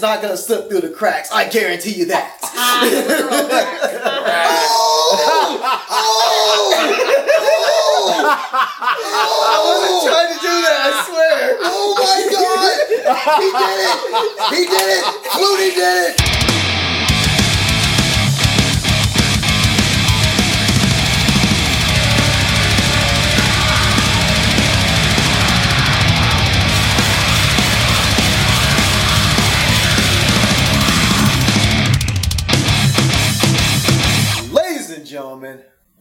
is not gonna slip through the cracks. I guarantee you that. oh, oh, oh, I wasn't trying to do that. I swear. Oh my god! He did it! He did it! Flutie did it!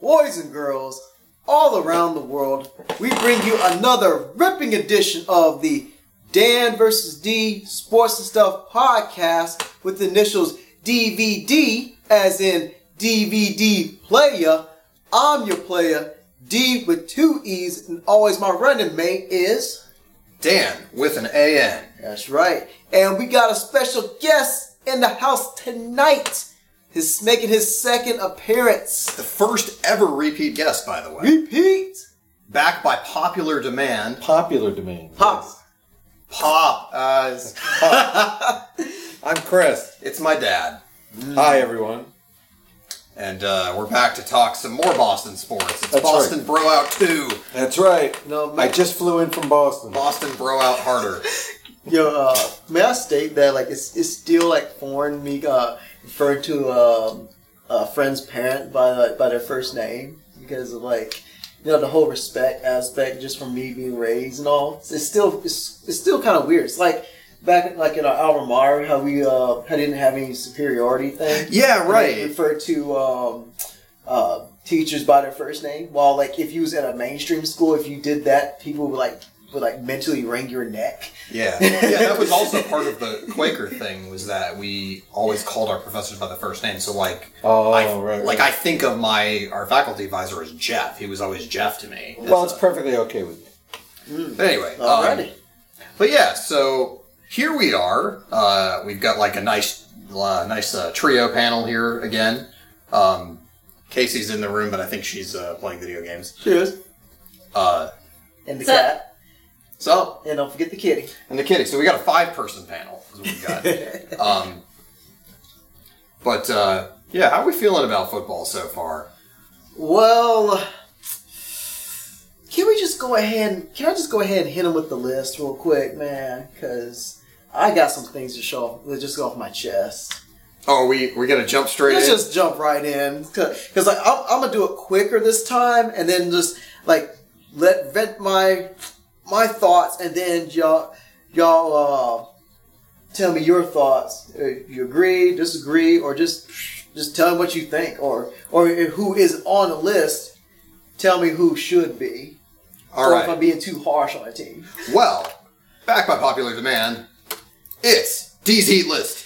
Boys and girls, all around the world, we bring you another ripping edition of the Dan versus D Sports and Stuff podcast with the initials DVD, as in DVD player. I'm your player, D with two E's, and always my running mate is. Dan with an AN. That's right. And we got a special guest in the house tonight. He's making his second appearance. The first ever repeat guest, by the way. Repeat. Back by popular demand. Popular demand. Pop. Pop. Uh, it's, I'm Chris. it's my dad. Hi, everyone. And uh, we're back to talk some more Boston sports. It's That's Boston Bro Out 2. That's right. No, I just flew in from Boston. Boston Bro Out Harder. Yo, uh, may I state that like it's it's still like foreign me uh, referring to um, a friend's parent by like, by their first name because of like you know the whole respect aspect just from me being raised and all. It's still it's, it's still kind of weird. It's like back like in our alma mater how we uh how didn't have any superiority thing. Yeah, right. refer to um, uh, teachers by their first name. While like if you was at a mainstream school, if you did that, people would like would like mentally wring your neck. Yeah. Yeah, that was also part of the Quaker thing was that we always called our professors by the first name. So like Oh, I, right, like right. I think of my our faculty advisor as Jeff. He was always Jeff to me. well, it's perfectly okay with me. But anyway, um, but yeah, so here we are. Uh, we've got like a nice, uh, nice uh, trio panel here again. Um, Casey's in the room, but I think she's uh, playing video games. Cheers. Uh, And the So- cat. So And don't forget the kitty. and the kitty. So we got a five-person panel. Is what we got. um, but uh, yeah, how are we feeling about football so far? well, can we just go ahead? And, can I just go ahead and hit him with the list real quick, man? Because I got some things to show. Let's just go off my chest. Oh, we we gonna jump straight Let's in? just jump right in because like I'm, I'm gonna do it quicker this time, and then just like let vent my my thoughts, and then y'all y'all uh, tell me your thoughts. Uh, You agree, disagree, or just just tell me what you think, or or who is on the list. Tell me who should be, All or right. if I'm being too harsh on a team. Well, back by popular demand, it's D's Heat List.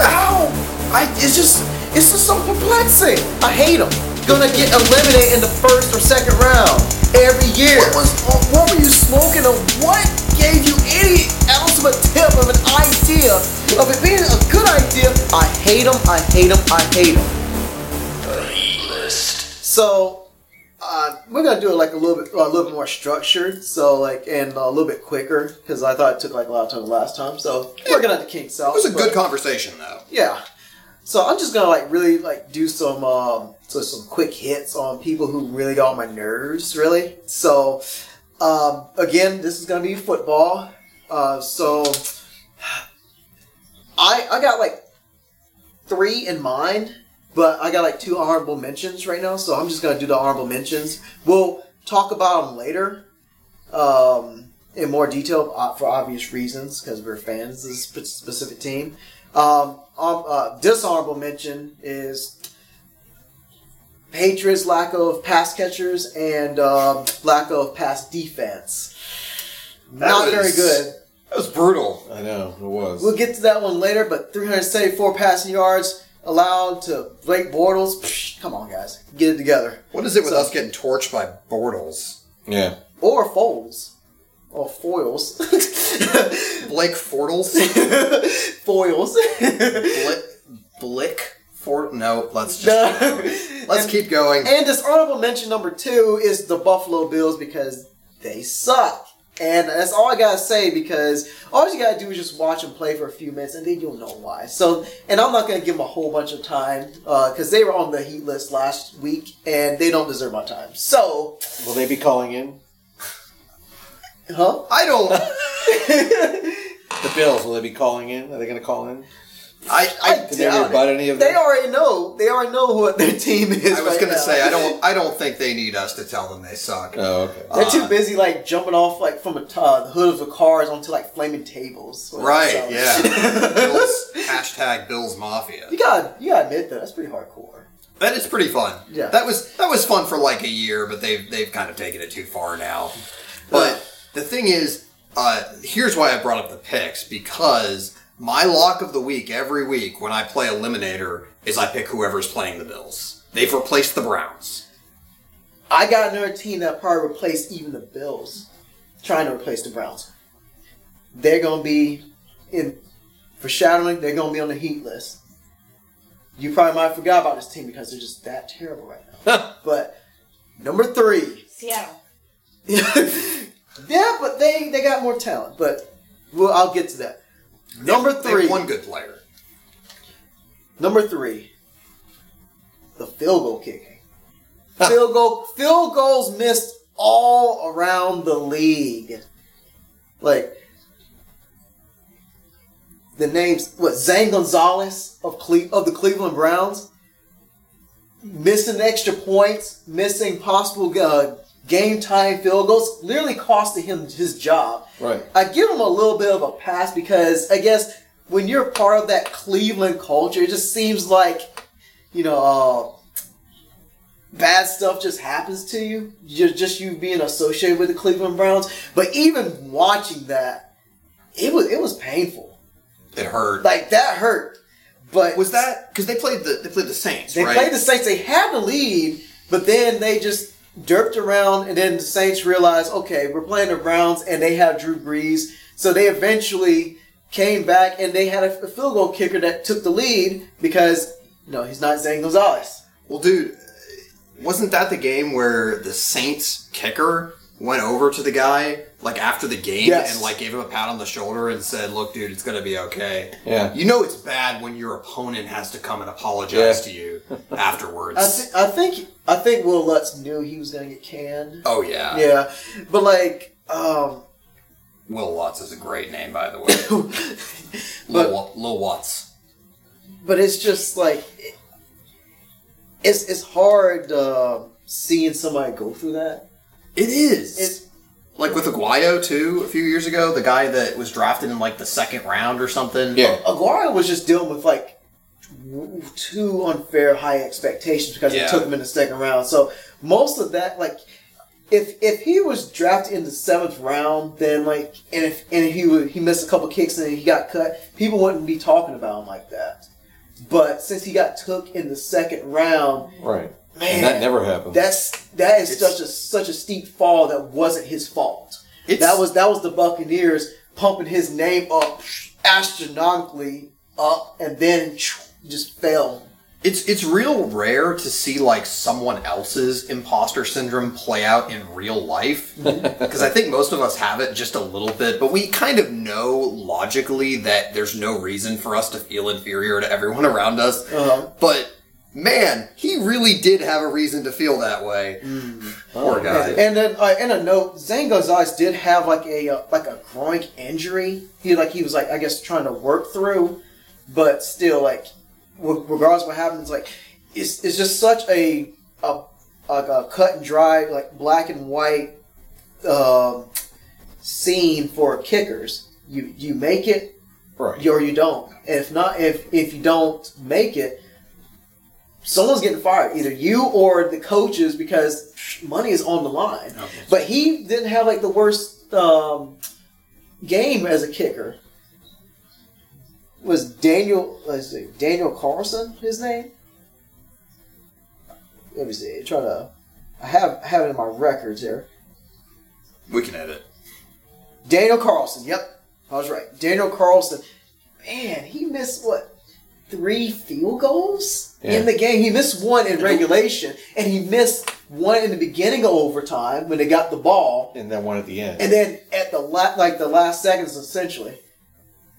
Ow! I, it's just, it's just so perplexing. I hate them. Gonna get eliminated in the first or second round every year. What was, what were you smoking? Or what gave you any ounce of a tip of an idea of it being a good idea? I hate them. I hate them. I hate them. So uh, we're gonna do it like a little bit, a little bit more structured. So like, and a little bit quicker because I thought it took like a lot of time last time. So we're gonna have the kinks out. It was a but- good conversation, though. yeah. So I'm just gonna like really like do some um so some quick hits on people who really got on my nerves, really. So um again, this is gonna be football. Uh so I I got like three in mind, but I got like two honorable mentions right now, so I'm just gonna do the honorable mentions. We'll talk about them later. Um in more detail uh, for obvious reasons because we're fans of this specific team. Um, um, uh, dishonorable mention is Patriots' lack of pass catchers and um, lack of pass defense. That Not was- very good. That was brutal. I know it was. We'll get to that one later, but 374 passing yards allowed to Blake Bortles. Psh, come on, guys. Get it together. What is it with So- us getting torched by Bortles? yeah. Or Foles. Or Foils. Blake Fortles? Foils. Blick? Blick? Fort? No, let's just No. let's And- keep going. And this honorable mention number two is the Buffalo Bills because they suck. And that's all I gotta say because all you gotta do is just watch them play for a few minutes, and then you'll know why. So, and I'm not gonna give them a whole bunch of time uh, because they were on the heat list last week, and they don't deserve my time. So, Will they be calling in? huh? I don't. The Bills, will they be calling in? Are they going to call in? I, I, Did they rebut any of They that? already know. They already know what their team is. I was right gonna now. say I don't. I don't think they need us to tell them they suck. Oh, okay. They're too Uh, busy like jumping off like from a t- uh, the hood of the cars onto like flaming tables. Right? So- Yeah. Bills, hashtag Bills Mafia. you gotta you gotta admit that that's pretty hardcore. That is pretty fun. Yeah. That was that was fun for like a year, but they've they've kind of taken it too far now. But the thing is, uh, here's why I brought up the picks because my lock of the week every week when I play Eliminator is I pick whoever's playing the Bills. They've replaced the Browns. I got another team that probably replaced even the Bills, trying to replace the Browns. They're gonna be in foreshadowing. They're gonna be on the heat list. You probably might have forgot about this team because they're just that terrible right now. but number three, Seattle. yeah, but they they got more talent. But well, I'll get to that. Number They- they three, have one good player. number three, the field goal kicking. field goal field goals missed all around the league. Like the names what Zane Gonzalez of Cle- of the Cleveland Browns missing extra points, missing possible uh, game time field goals, literally costing him his job. Right. I give him a little bit of a pass because I guess when you're part of that Cleveland culture, it just seems like you know uh, bad stuff just happens to you. Just just you being associated with the Cleveland Browns. But even watching that, it was it was painful. It hurt. Like that hurt. But was that because they played the they played the Saints, they right? played the Saints. They had the lead, but then they just derped around, and then the Saints realized, okay, we're playing the Browns, and they have Drew Brees, so they eventually came back, and they had a, field goal kicker that took the lead because know he's not Zane Gonzalez. Well, dude, wasn't that the game where the Saints kicker went over to the guy like after the game Yes. and like gave him a pat on the shoulder and said, "Look, dude, it's gonna be okay." Yeah. You know it's bad when your opponent has to come and apologize Yeah. to you afterwards. I, th- I think I think Will Lutz knew he was going to get canned. oh yeah. Yeah, but like, um, Will Watts is a great name, by the way. but Lil, Lil Watts. but it's just like it- it's it's hard uh, seeing somebody go through that. It is. It's like with Aguayo too. A few years ago, the guy that was drafted in like the second round or something. Yeah. Aguayo was just dealing with like two unfair high expectations because Yeah. they took him in the second round. So most of that, like, if if he was drafted in the seventh round, then like, and if and if he would, he missed a couple kicks and he got cut, people wouldn't be talking about him like that. But since he got took in the second round, Right. Man, And that never happened. That's that is It's- such a such a steep fall that wasn't his fault. That was that was the Buccaneers pumping his name up astronomically up, and then just fell. It's it's real rare to see like someone else's imposter syndrome play out in real life because I think most of us have it just a little bit, but we kind of know logically that there's no reason for us to feel inferior to everyone around us. Uh-huh. But man, he really did have a reason to feel that way. Poor guy. And then, uh, in a note, Zane eyes did have like a uh, like a groin injury. He like he was like I guess trying to work through, but still like w- regardless of what happens, like it's it's just such a a, a, a cut and dry like black and white um, scene for kickers. You you make it right. or you don't. And if not, if if you don't make it, someone's getting fired, either you or the coaches, because money is on the line. Okay. But he didn't have like the worst um, game as a kicker. Was Daniel? Let's see, Daniel Carlson his name? Let me see. Try to. I have I have it in my records here. We can edit. Daniel Carlson. Yep, I was right. Daniel Carlson. Man, he missed what? three field goals Yeah. in the game. He missed one in regulation, and he missed one in the beginning of overtime when they got the ball, and then one at the end. and then at the la- like the last seconds, essentially,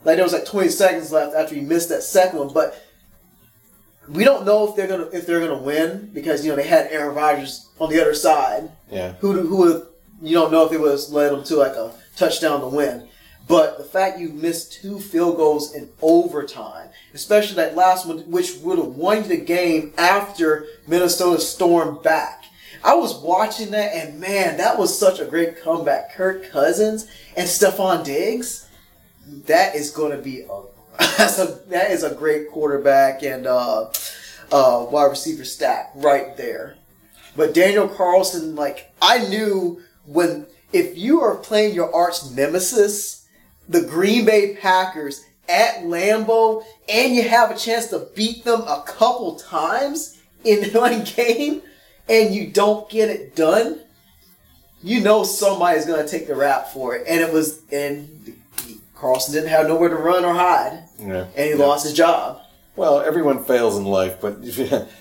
like there was like twenty seconds left after he missed that second one, but. We don't know if they're gonna if they're gonna win because you know they had Aaron Rodgers on the other side, yeah, who who would you don't know if it was led them to like a touchdown to win. But the fact you missed two field goals in overtime, especially that last one, which would have won you the game after Minnesota stormed back. I was watching that, and man, that was such a great comeback. Kirk Cousins and Stefon Diggs, that is going to be a that's a that is a great quarterback and uh, uh, wide receiver stack right there. But Daniel Carlson, like I knew when if you are playing your arch nemesis, the Green Bay Packers at Lambeau, and you have a chance to beat them a couple times in one game, and you don't get it done, you know somebody's gonna take the rap for it. And it was and Carlson didn't have nowhere to run or hide, yeah. and he Yeah. lost his job. Well, everyone fails in life, but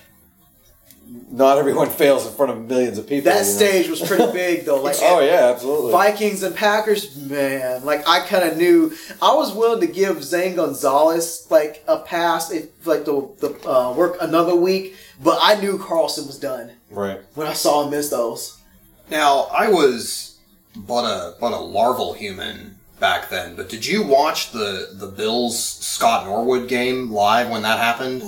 not everyone fails in front of millions of people. That you know? stage was pretty big though. Like Oh yeah, absolutely. Vikings and Packers, man, like I kind of knew I was willing to give Zane Gonzalez like a pass if like the the uh, work another week, but I knew Carlson was done Right. when I saw him miss those. Now, I was but a but a larval human back then. But did you watch the the Bills Scott Norwood game live when that happened?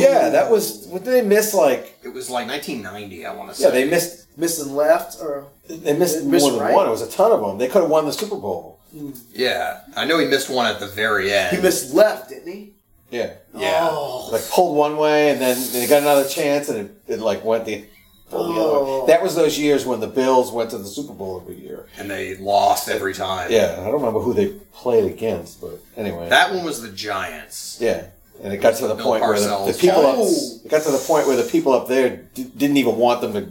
Yeah, that was. What did they miss? Like, It was like 1990, I want to say. yeah, they missed. Missing left or They missed Missed more than right? one. It was a ton of them. They could have won the Super Bowl. Hmm. Yeah, I know he missed one at the very end. he missed left, didn't he? Yeah. Yeah. Oh. Like pulled one way, and then they got another chance, and it, it like went the. Other Oh. That was those years when the Bills went to the Super Bowl every year. and they lost every time. Yeah, I don't remember who they played against, but anyway. That one was the Giants. Yeah, and it got to the Bill point where the, the people Oh. up, it got to the point where the people up there d- didn't even want them to.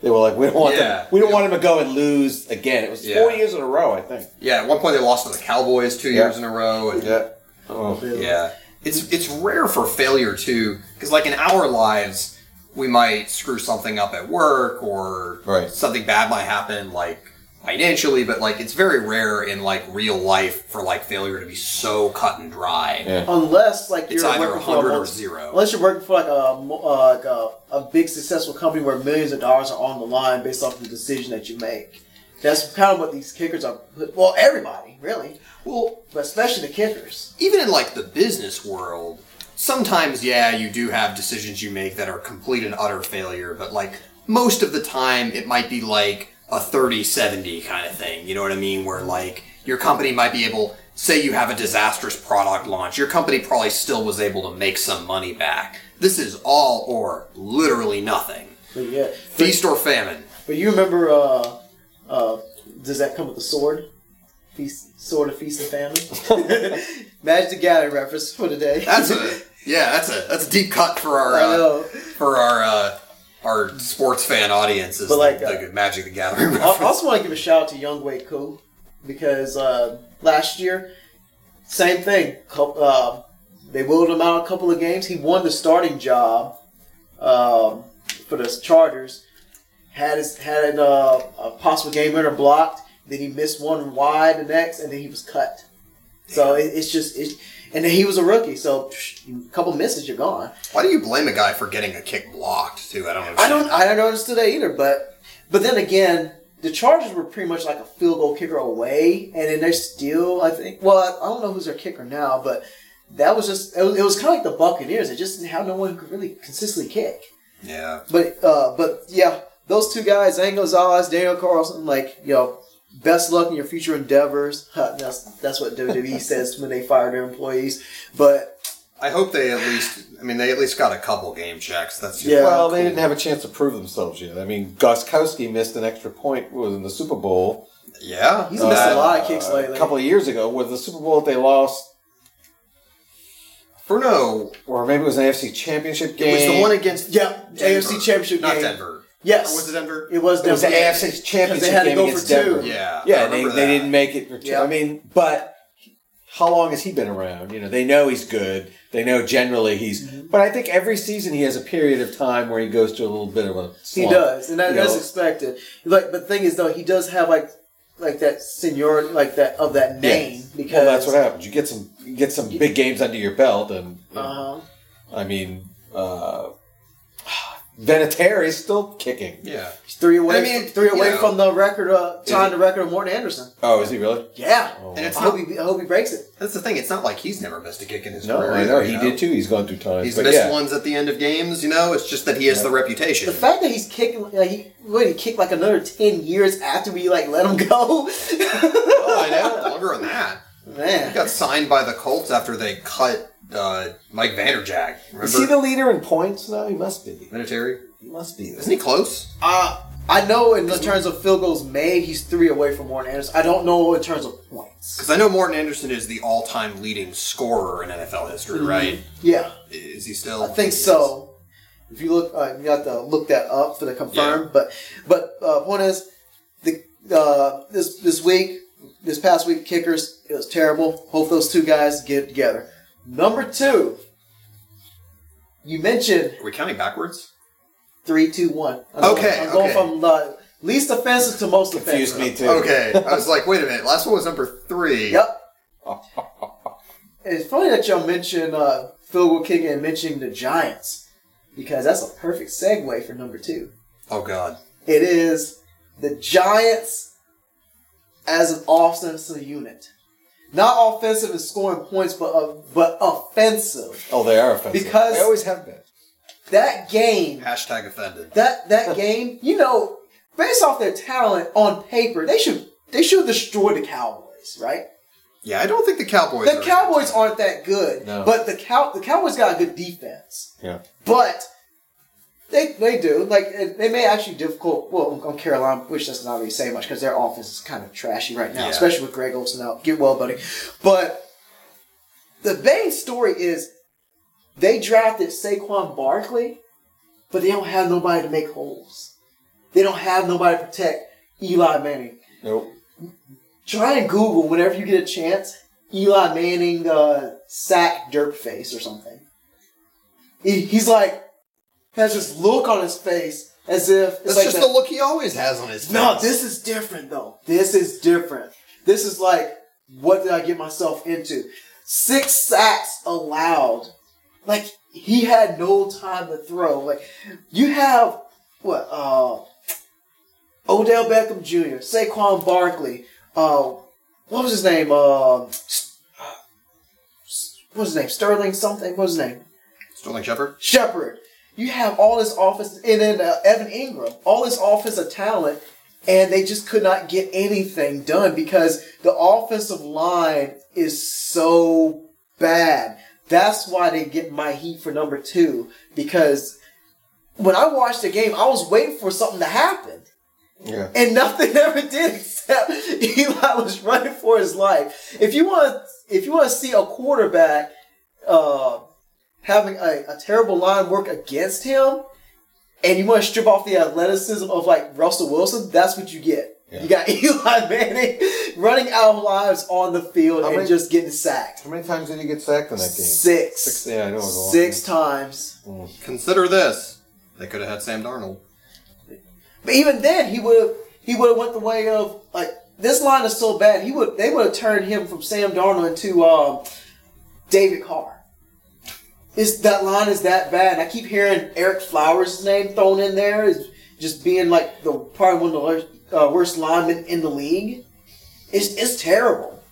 They were like, we don't want Yeah. them. We don't want them to go and lose again. It was four years in a row, I think. Yeah, at one point they lost to the Cowboys two Yeah. years in a row. And Yeah. Oh. Yeah, it's it's rare for failure too, because like in our lives, we might screw something up at work or Right. something bad might happen, like financially. But like it's very rare in like real life for like failure to be so cut and dry. Yeah. Unless like you're either working for a 100 or zero. Unless you're working for like a uh, like a, a big successful company where millions of dollars are on the line based off the decision that you make. That's kind of what these kickers are. Well, everybody really, Well, but especially the kickers. even in like the business world, sometimes yeah, you do have decisions you make that are complete and utter failure, but like most of the time it might be like a 30-70 kind of thing. You know what I mean? Where like your company might be able say you have a disastrous product launch, your company probably still was able to make some money back. This is all or literally nothing. But yeah, Feast or famine. But you remember? Uh, uh, does that come with a sword? Feast, sword of feast and famine. Magic the Gathering reference for today. That's a yeah, that's a that's a deep cut for our uh, for our uh, our sports fan audience is But like, the, uh, the Magic the Gathering I reference. Also want to give a shout out to Younghoe Koo because uh, last year, same thing. Uh, they willed him out a couple of games. He won the starting job um, for the Chargers. Had his had uh, a possible game winner blocked. Then he missed one wide the next, and then he was cut. So it, it's just it's, and then he was a rookie. So psh, a couple misses, you're gone. Why do you blame a guy for getting a kick blocked too? I don't I don't I don't understand that either. But but then again, the Chargers were pretty much like a field goal kicker away, and then they're still I think. Well, I, don't know who's their kicker now, but that was just it was, it was kind of like the Buccaneers. They just didn't have no one who could really consistently kick. Yeah. But uh, but yeah, those two guys, Zane Gonzalez, Daniel Carlson, like you know. Best luck in your future endeavors. That's that's what WWE says when they fire their employees. But I hope they at least. I mean, they at least got a couple game checks. That's Yeah. Well, they didn't have a chance to prove themselves yet. I mean, Gostkowski missed an extra point was in the Super Bowl Yeah. he's missed a Uh, lot of kicks lately. a couple of years ago. Was the Super Bowl that they lost, For no, or maybe it was an AFC Championship game? it was the one against yeah, Denver. AFC Championship not game. Denver. Yes, Or was it Denver? It was Denver. It was the Denver. AFC Championship they had to game go against for two. Denver. Yeah. I Yeah, they, remember they didn't make it for two. Yeah. I mean, but how long has he been around? You know, they know he's good. They know generally he's. Mm-hmm. But I think every season he has a period of time where he goes to a little bit of a. He does, and that, You that's know, expected. Like, but the thing is, though, he does have like like that seniority, like that of that name because Well, that's what happens. You get some you get some big games under your belt, and you know, Uh-huh. I mean, uh, Vinatieri's still kicking. Yeah. He's three away. I mean, from, three away know. from the record, uh, tying the record of Morten Andersen. Oh, is he really? Yeah, Oh, And it's I hope he, I hope he breaks it. that's the thing. It's not like he's never missed a kick in his No, career. I know he you did too. He's gone through times. He's but missed yeah. ones at the end of games. You know, it's just that he has Yeah. the reputation. The fact that he's kicking, like he what, he kicked like another ten years after we like let him go. oh, I know. Longer than that. Man, he got signed by the Colts after they cut uh, Mike Vanderjagt. Remember? Is he the leader in points now? He must be. Vinatieri? He must be. Isn't he close? uh, I know in the terms of field goals made, he's three away from Morten Andersen. I don't know in terms of points. Because I know Morten Andersen is the all-time leading scorer in NFL history, right? Yeah, Is he still? I think so. If you look, uh, you have to look that up for the confirm. But but uh, point is, the uh, this this week, this past week, kickers it was terrible. Hope those two guys get together. Number two, you mentioned Are we counting backwards? three, two, one. I'm going- Okay, I'm going okay. from the least offensive to most Confused offensive. me too. Okay, I was like, wait a minute. Last one was number three. Yep. it's funny that y'all mentioned uh, field goal kicking and mentioning the Giants because that's a perfect segue for number two. Oh God. It is the Giants as an offensive unit. Not offensive in scoring points, but uh, but offensive. Oh, they are offensive. Because- they always have been. That game, Hashtag offended. that that game, you know, based off their talent on paper, they should they should destroy the Cowboys, right? Yeah, I don't think the Cowboys. The are- Cowboys aren't that good, No. but the cow the Cowboys got a good defense. Yeah. But they they do like they may actually difficult. Well, on Carolina, which does not really say much because their offense is kind of trashy right now, Yeah. especially with Greg Olsen out. Get well, buddy. But the main story is they drafted Saquon Barkley, but they don't have nobody to make holes. They don't have nobody to protect Eli Manning. Nope. Try and Google whenever you get a chance. Eli Manning uh, sack dirt face or something. He, he's like has this look on his face as if it's That's like just the- the look he always has on his face. no, this is different though. This is different. This is like, what did I get myself into? Six sacks allowed. Like he had no time to throw. Like you have what? Uh, Odell Beckham Jr., Saquon Barkley. Uh, what was his name? Uh, what was his name? Sterling something. What was his name? Sterling Shepard. Shepard. You have all this offense, and then uh, Evan Engram, all this offensive talent, and they just could not get anything done because the offensive line is so bad. That's why they get my heat for number two because when I watched the game, I was waiting for something to happen. Yeah. And nothing ever did except Eli was running for his life. If you want, if you want to see a quarterback uh, having a, a terrible line work against him, and you want to strip off the athleticism of like Russell Wilson, that's what you get. Yeah. You got Eli Manning running out of lives on the field How and many- just getting sacked. How many times did he get sacked in that game? Six. Six. Yeah, I know it was a lot. Six times. Consider this: they could have had Sam Darnold. But even then, he would have he would have went the way of like this line is so bad. He would they would have turned him from Sam Darnold into um, David Carr. Is that line is that bad? I keep hearing Ereck Flowers' name thrown in there as just being like the probably one of the worst, uh, worst linemen in the league. It's it's terrible.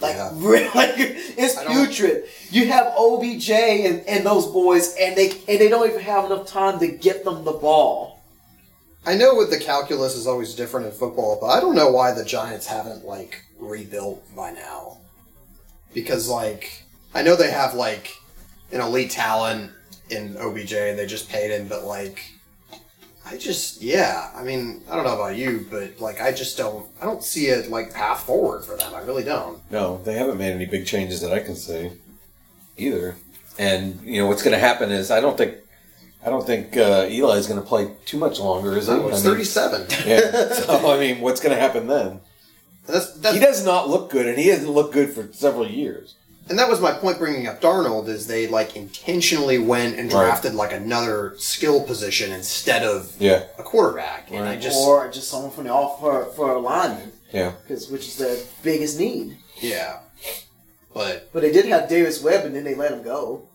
Like, Yeah. really, like it's putrid. You have OBJ and, and those boys, and they and they don't even have enough time to get them the ball. I know what the calculus is always different in football, but I don't know why the Giants haven't like rebuilt by now. Because like I know they have like an elite talent in OBJ and they just paid him, but like I just yeah, I mean I don't know about you, but like I just don't I don't see a like path forward for them. I really don't. No, they haven't made any big changes that I can see either. And you know what's going to happen is I don't think I don't think uh, Eli's going to play too much longer, is he? It's I mean, thirty seven. Yeah. So I mean, what's going to happen then? That's, that's, He does not look good, and he hasn't looked good for several years. And that was my point bringing up Darnold is they like intentionally went and Right. drafted like another skill position instead of Yeah, a quarterback, and I just or just someone from the off for for a lineman, yeah. because which is their biggest need. yeah. But But they did have Davis Webb, and then they let him go.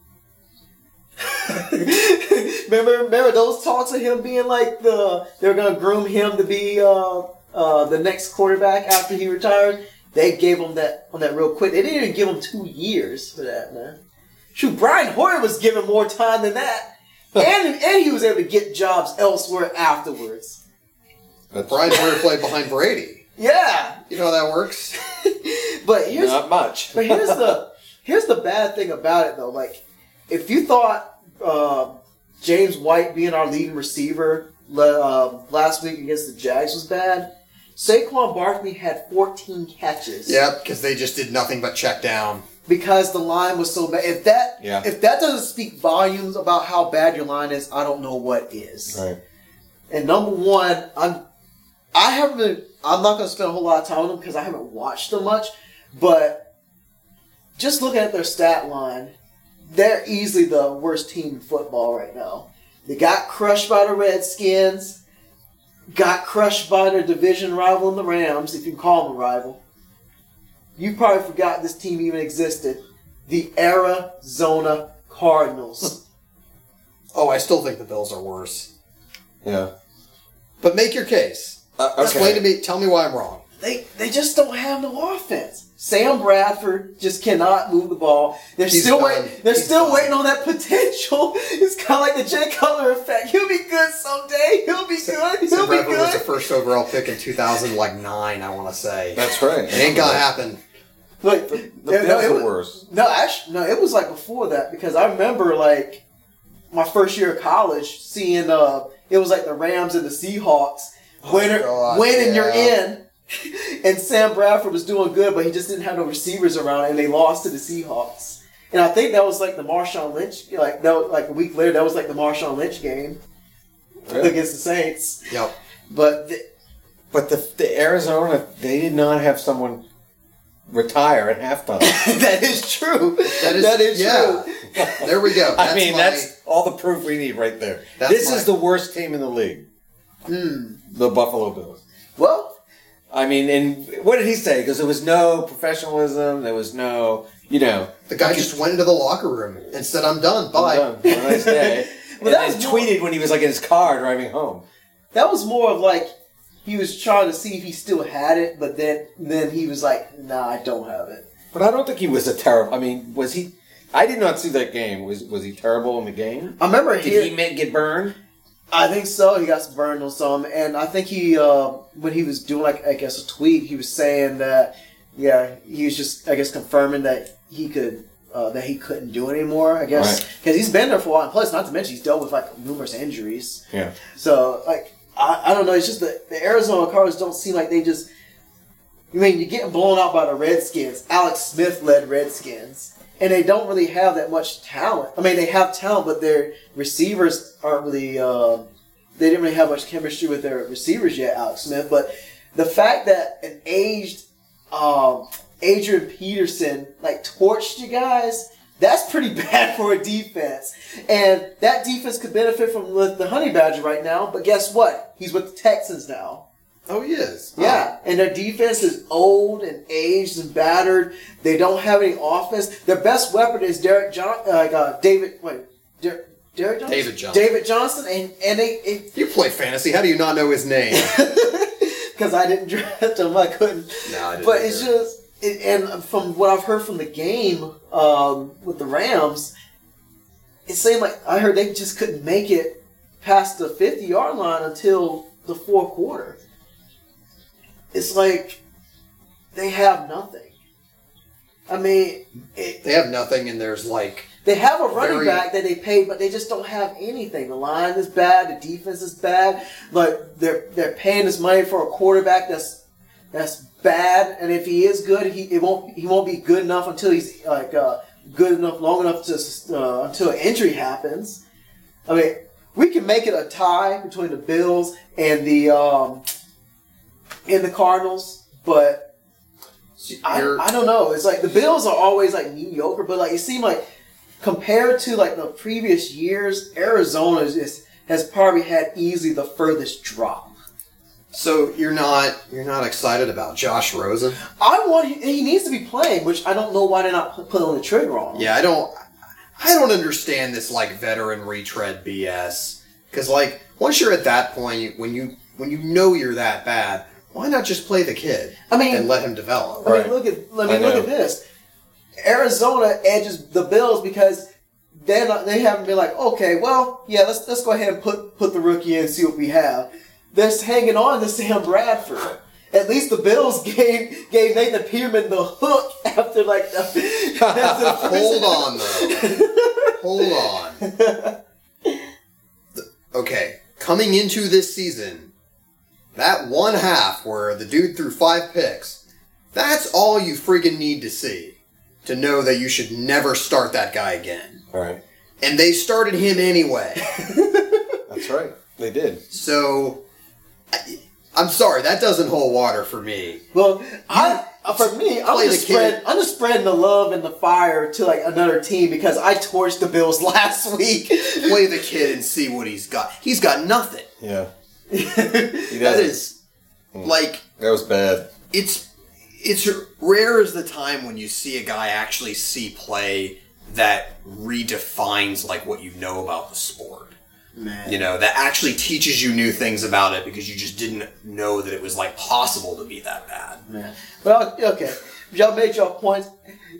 remember, remember those talks of him being like the they were going to groom him to be uh, uh, the next quarterback after he retired. They gave him that on that real quick. They didn't even give him two years for that, man. Shoot, Brian Hoyer was given more time than that, and and he was able to get jobs elsewhere afterwards. That's Brian Hoyer played behind Brady. Yeah, You know how that works? but here's not much. But here's the here's the bad thing about it though. Like, if you thought uh, James White being our leading receiver uh, last week against the Jags was bad, Saquon Barkley had 14 catches. Yep, because they just did nothing but check down. Because the line was so bad. If that Yeah. if that doesn't speak volumes about how bad your line is, I don't know what is. Right. And number one, I'm I haven't been, I'm not going to spend a whole lot of time on them because I haven't watched them much. But just looking at their stat line, they're easily the worst team in football right now. They got crushed by the Redskins, got crushed by their division rival in the Rams, if you can call them a rival. You probably forgot this team even existed. The Arizona Cardinals. Oh, I still think the Bills are worse. Yeah. But make your case. Uh, okay. Explain to me. Tell me why I'm wrong. They they just don't have no offense. Sam Bradford just cannot move the ball. They're He's still waiting. They're He's still done. waiting on that potential. It's kind of like the Jay Cutler effect. He'll be good someday. He'll be good. He'll Sam be Bradford was the first overall pick in 2009, I want to say. That's right. It ain't gonna happen. But The yeah, Bills it are was- worse. No, actually, no. It was like before that because I remember like my first year of college seeing uh it was like the Rams and the Seahawks. Winner, God, winning, you're in. And Sam Bradford was doing good, but he just didn't have no receivers around, and they lost to the Seahawks. And I think that was like the Marshawn Lynch, like that, was, like a week later, that was like the Marshawn Lynch game Really? against the Saints. Yep. But th- But the, the Arizona, they did not have someone retire at halftime. that is true. That is, that is yeah. true. There we go. I That's mean, my- that's all the proof we need right there. This my- is the worst team in the league. Hmm. The Buffalo Bills. Well, I mean, and what did he say? Because there was no professionalism. There was no, you know, the guy just went into the locker room and said, "I'm done. Bye." done. Have a nice day. Well, and that then was more- tweeted when he was like in his car driving home. that was more of like he was trying to see if he still had it, but then then he was like, "Nah, I don't have it." But I don't think he was a terrible. I mean, was he? I did not see that game. Was was he terrible in the game? I remember Did hearing- he ma- get burned? I think so. He got burned on some, and I think he uh, when he was doing like I guess a tweet, he was saying that yeah, he was just I guess confirming that he could uh, that he couldn't do anymore. I guess Right. because he's been there for a while. And plus, not to mention he's dealt with like numerous injuries. Yeah. So like I, I don't know. It's just the, the Arizona Cardinals don't seem like they just. I mean, you're getting blown out by the Redskins. Alex Smith led Redskins, and they don't really have that much talent. I mean, they have talent, but their receivers aren't really. Uh, they didn't really have much chemistry with their receivers yet, Alex Smith. But the fact that an aged um, Adrian Peterson like torched you guys. That's pretty bad for a defense, and that defense could benefit from the Honey Badger right now. But guess what? He's with the Texans now. Oh, he is. Yeah, and their defense is old and aged and battered. They don't have any offense. Their best weapon is Derek John, uh, like uh, David. Wait, Der- Derek Johnson. David Johnson. David Johnson, and and they You play fantasy. How do you not know his name? because I didn't draft him, I couldn't. No, I didn't but it's just, it, and from what I've heard from the game um, with the Rams, it seemed like I heard they just couldn't make it past the fifty yard line until the fourth quarter. It's like they have nothing. I mean, it, they have nothing, and there's like they have a running Very- back that they paid, but they just don't have anything. The line is bad. The defense is bad. Like they're they're paying this money for a quarterback that's that's bad. And if he is good, he it won't he won't be good enough until he's like uh, good enough, long enough to uh, until an injury happens. I mean, we can make it a tie between the Bills and the um, and the Cardinals, but I, I don't know. It's like the Bills are always like mediocre, but like it seemed like compared to like the previous years, Arizona is has probably had easily the furthest drop. So you're not you're not excited about Josh Rosen? I want he needs to be playing, which I don't know why they're not putting on the trigger on. him. Yeah, I don't I don't understand this like veteran retread BS. Cause like once you're at that point, when you when you know you're that bad, why not just play the kid I mean, and let him develop? I mean, Right. look at I I look know. at this. Arizona edges the Bills because they're they haven't been like, okay, well, yeah, let's let's go ahead and put put the rookie in and see what we have. They're hanging on to Sam Bradford. At least the Bills gave gave Nathan Peterman the hook after like the, after the Hold on though. Hold on. The- Okay, coming into this season, that one half where the dude threw five picks, that's all you friggin' need to see to know that you should never start that guy again. All right. And they started him anyway. That's right. They did. So, I, I'm sorry, that doesn't hold water for me. Well, I uh, for me, I'm play just kid. spread I'm just spreading the love and the fire to like another team because I torched the Bills last week. Play the kid and see what he's got. He's got nothing. Yeah. That doesn't. Hmm. like That was bad. it's it's rare as the time when you see a guy actually see play that redefines like what you know about the sport. Man. You know, that actually teaches you new things about it because you just didn't know that it was like possible to be that bad. Man. Well, okay. Y'all made your points.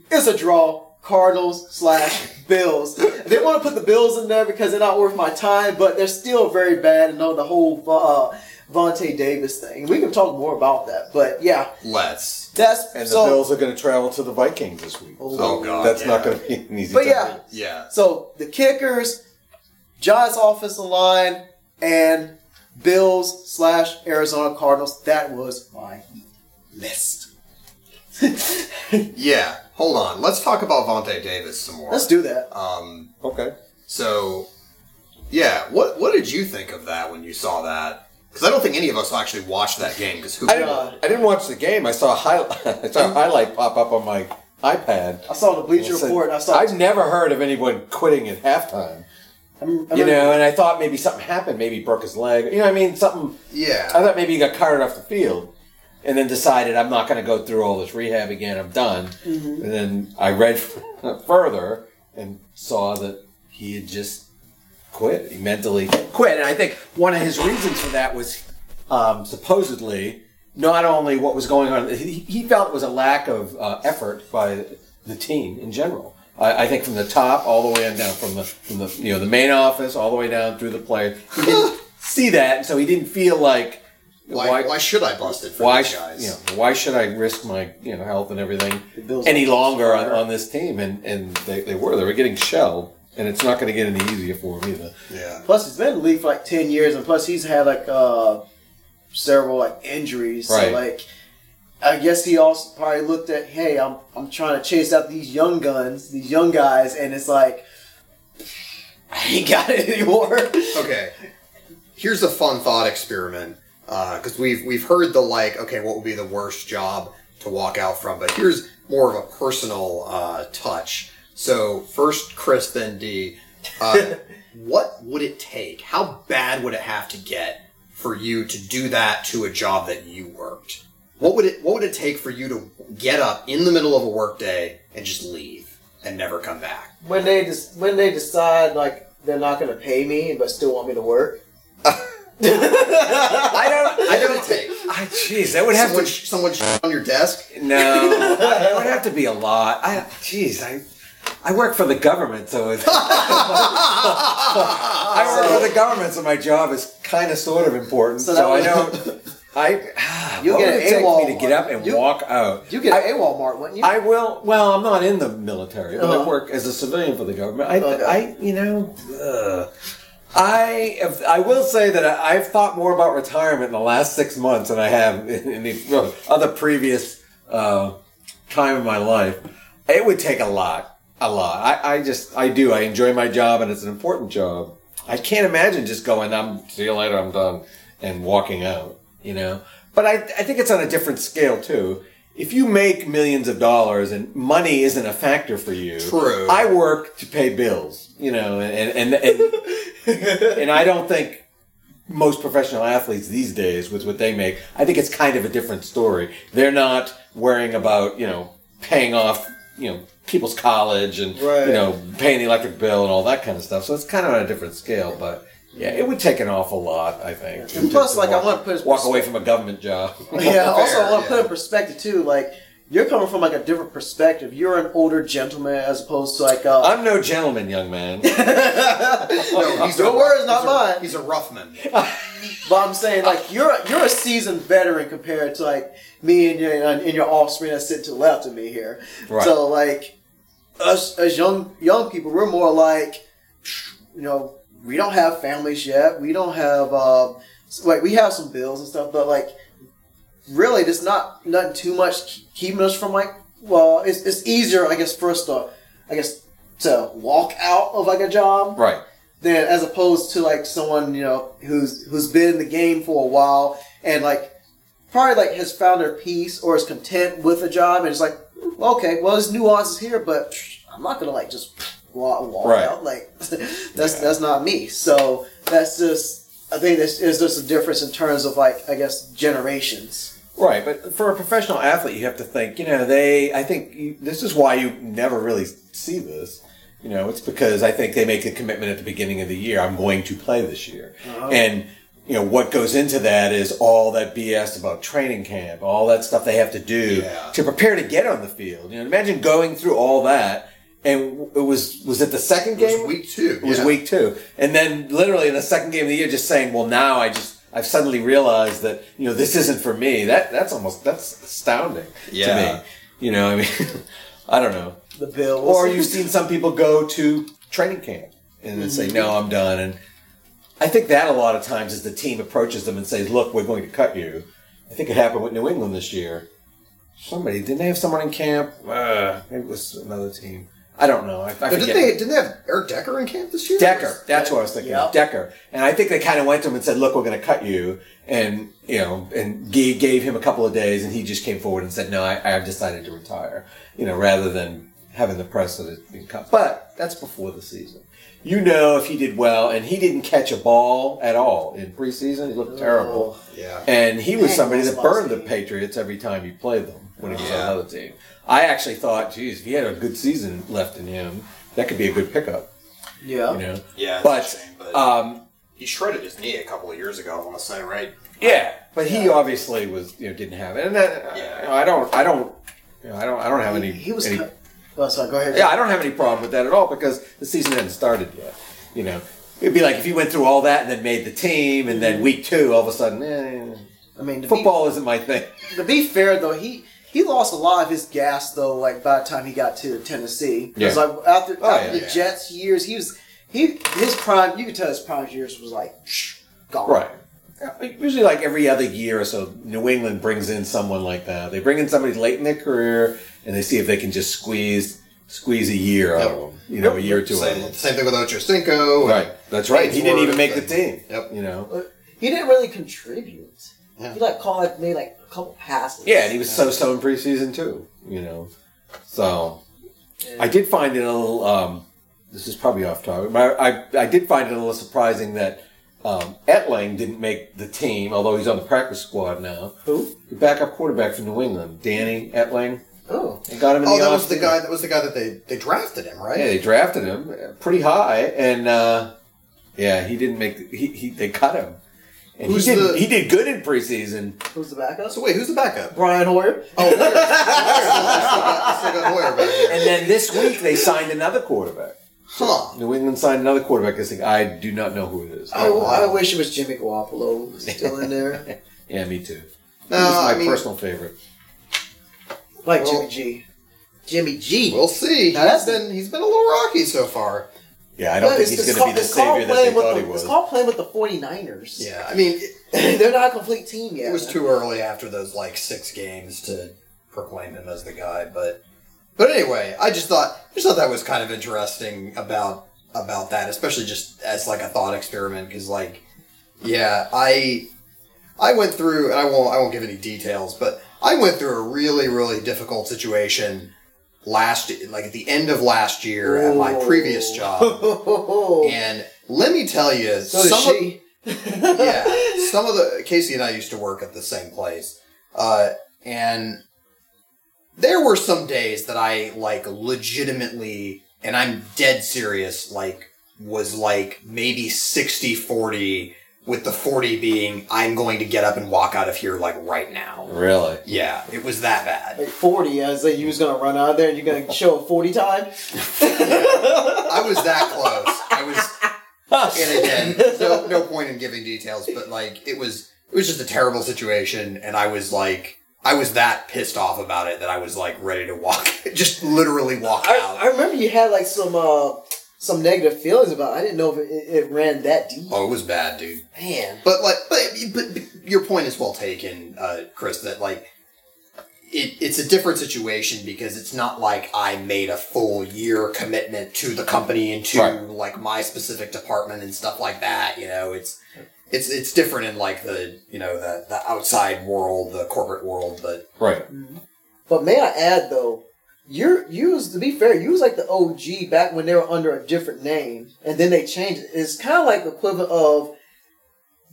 It's a draw. Cardinals slash Bills. They want to put the Bills in there because they're not worth my time, but they're still very bad and know the whole uh, Vontae Davis thing. We can talk more about that, but yeah, Let's. that's And so. the Bills are going to travel to the Vikings this week. Oh god. That's yeah. not going to be an easy But time. yeah, Yeah. so the kickers, Giants offensive line, and Bills slash Arizona Cardinals. That was my list. Yeah. Hold on. Let's talk about Vontae Davis some more. Let's do that. Um. Okay. So, yeah. What What did you think of that when you saw that? Because I don't think any of us actually watched that game. Because who? I didn't, I didn't watch the game. I saw a highlight. I saw a highlight pop up on my iPad. I saw the Bleacher It said- Report. And I saw. I've never heard of anyone quitting at halftime. I'm- I'm You a- know, and I thought maybe something happened. Maybe he broke his leg. You know, what I mean, something. Yeah. I thought maybe he got carted off the field, and then decided I'm not going to go through all this rehab again. I'm done. Mm-hmm. And then I read further and saw that he had just quit. He mentally quit, and I think one of his reasons for that was um, supposedly not only what was going on. He, he felt it was a lack of uh, effort by the team in general. I, I think from the top all the way on down, from the from the you know the main office all the way down through the player. He didn't see that, and so he didn't feel like Why, why, should I bust it for why, these guys? you know, why should I risk my you know health and everything any longer on, on this team? And and they, they were they were getting shelled, and it's not going to get any easier for him either. Yeah. Plus, he's been in the league for like ten years, and plus he's had like uh, several like injuries. Right. So like, I guess he also probably looked at, hey, I'm I'm trying to chase out these young guns, these young guys, and it's like, I ain't got it anymore. Okay. Here's a fun thought experiment because we've we've heard the like, okay, what would be the worst job to walk out from? But here's more of a personal uh, touch. So first, Chris, then D. Uh, what would it take? How bad would it have to get for you to do that to a job that you worked? What would it What would it take for you to get up in the middle of a workday and just leave and never come back? when they just when they decide like they're not going to pay me but still want me to work. I don't. I don't take. I, jeez, that would have Someone, to. someone sh- on your desk. No, it would have to be a lot. I, jeez, I, I work for the government, so it's, I work for the government, so my job is kind of sort of important. So So, I don't. I. What get it take AWOL me to get up and You- walk out? You get an AWOL mark, wouldn't you? I will. Well, I'm not in the military, but Uh-huh. I work as a civilian for the government. I, Okay. I you know, uh, I, have, I will say that I, I've thought more about retirement in the last six months than I have in, in the other previous uh, time of my life. It would take a lot, a lot. I, I just, I do. I enjoy my job, and it's an important job. I can't imagine just going. I'm see you later. I'm done, and walking out. You know. But I, I think it's on a different scale too. If you make millions of dollars and money isn't a factor for you, True. I work to pay bills, you know, and and and, and, I don't think most professional athletes these days with what they make, I think it's kind of a different story. They're not worrying about you know paying off you know people's college and Right. you know paying the electric bill and all that kind of stuff. So it's kind of on a different scale, but. Yeah, it would take an awful lot, I think. And plus, to like, I wanna put his walk away from a government job. yeah. Also, I want to yeah. put in perspective too. Like you're coming from like a different perspective. You're an older gentleman as opposed to like uh, I'm no gentleman, young man. No, he's Your a- words, not he's mine. He's a rough man. But I'm saying, like, you're you're a seasoned veteran compared to like me and your and your offspring that sit to the left of me here. Right. So like, us as young young people, we're more like, you know, we don't have families yet. We don't have uh, like we have some bills and stuff, but like, really, there's not nothing too much keeping us from like. Well, it's it's easier, I guess, for us to, I guess, to walk out of like a job right. than as opposed to like someone you know who's who's been in the game for a while and like probably like has found their peace or is content with a job and it's like okay well there's nuances here but I'm not gonna like just walk, Right. out like that's that's not me so that's just I think this is just a difference in terms of like I guess generations Right, but for a professional athlete, you have to think. You know, they. I think you, this is why you never really see this. You know, it's because I think they make a commitment at the beginning of the year. I'm going to play this year, uh-huh. and you know what goes into that is all that BS about training camp, all that stuff they have to do Yeah. to prepare to get on the field. You know, imagine going through all that, and it was was it the second It game? was week two. It was yeah. week two, and then literally in the second game of the year, just saying, "Well, now I just I've suddenly realized that you know this isn't for me." That that's almost that's astounding Yeah. to me. You know, I mean, I don't know. the bills Or you've seen some people go to training camp and then say, "No, I'm done." And I think that a lot of times is the team approaches them and says, "Look, we're going to cut you." I think it happened with New England this year. Somebody didn't they have someone in camp? Uh, maybe it was another team. I don't know. I, I didn't they? Didn't they have Eric Decker in camp this year? Decker. That's what I was thinking. Of. Decker. And I think they kind of went to him and said, "Look, we're going to cut you," and you know, and gave, gave him a couple of days, and he just came forward and said, "No, I, I've decided to retire." You know, rather than having the press that it's been cut. But that's before the season. You know, if he did well, and he didn't catch a ball at all in preseason, he looked terrible. Yeah. And he was Dang, somebody that burned the. Patriots every time he played them when he was on Yeah. another team. I actually thought, geez, if he had a good season left in him, that could be a good pickup. yeah You know, Yeah, but shame, but- um, He shredded his knee a couple of years ago. I want to say, right? yeah, but he obviously was, you know, didn't have it, and that, Yeah. you know, I don't, I don't, you know, I don't, I don't have any. he was any- cut- oh sorry go ahead yeah, I don't have any problem with that at all because the season hasn't started yet. You know, it'd be like if he went through all that and then made the team, and then week two, all of a sudden, eh, I mean to be- football isn't my thing. To be fair, though, he he lost a lot of his gas though. Like by the time he got to Tennessee, Yeah. like after Oh, after yeah. the Yeah. Jets years, he was he his prime. You could tell his prime years was like gone. Right. Usually, like every other year or so, New England brings in someone like that. They bring in somebody late in their career, and they see if they can just squeeze squeeze a year out of them. You know, a year or two out of Same, them. same thing with Ochocinco. and- Right. That's right. He didn't even make the team. Yep. You know. He didn't really contribute. Yeah. He like called like made like a couple passes. Yeah, and he was so-so in preseason too. You know. So I did find it a little. Um, this is probably off topic, but I, I, I did find it a little surprising that um, Etling didn't make the team, although he's on the practice squad now. Who? The backup quarterback from New England, Danny Etling. Oh, They got him in Oh, the that was the guy. That was the guy that they they drafted him, right? Yeah, they drafted him uh, pretty high, and uh, yeah, he didn't make. The, he, he they cut him, and Who's he did. the- He did good in preseason. who's the backup? So wait, who's the backup? Brian Hoyer. Oh, Hoyer. Hoyer. I still Hoyer. And then this week they signed another quarterback. Huh. New England signed another quarterback. I think I do not know who it is. I, Oh, wow. I wish it was Jimmy Garoppolo still in there, Yeah, me too. No, He's my I mean, personal favorite. like Well- Jimmy G. Jimmy G. we'll see. Now He's that's- been he's been a little rocky so far. Yeah, I don't But think it's- he's going to be called- the savior that playing they with thought the- he was. It's called playing with the 49ers. Yeah, I mean, They're not a complete team yet. it was too early after those like six games to proclaim him as the guy, but but anyway, I just thought I just thought that was kind of interesting about about that, especially just as like a thought experiment because like yeah, I I went through and I won't I won't give any details, but I went through a really, really difficult situation last, like at the end of last year at my previous job. And let me tell you, so some of- yeah, some of the Casey and I used to work at the same place, uh, and there were some days that I like legitimately, and I'm dead serious, like was like maybe 60-40 with the 40 being I'm going to get up and walk out of here like right now. Really? Yeah, it was that bad. Like 40, I was like, you was gonna run out there and you're gonna show a 40 time? I was that close. I was and again, no, no point in giving details, but like it was, it was just a terrible situation, and I was like, I was that pissed off about it that I was like ready to walk, just literally walk I, out. I remember you had like some uh some negative feelings about it. I didn't know if it, it, it ran that deep. oh, it was bad, dude. Man. But like, but, but, but your point is well taken, uh, Chris. That like, it, it's a different situation because it's not like I made a full year commitment to the company and to Right. like my specific department and stuff like that. You know, it's it's it's different in like the you know the the outside world, the corporate world, but Right. But may I add though, you're you was to be fair, you was like the OG back when they were under a different name, and then they changed it. It's kind of like the equivalent of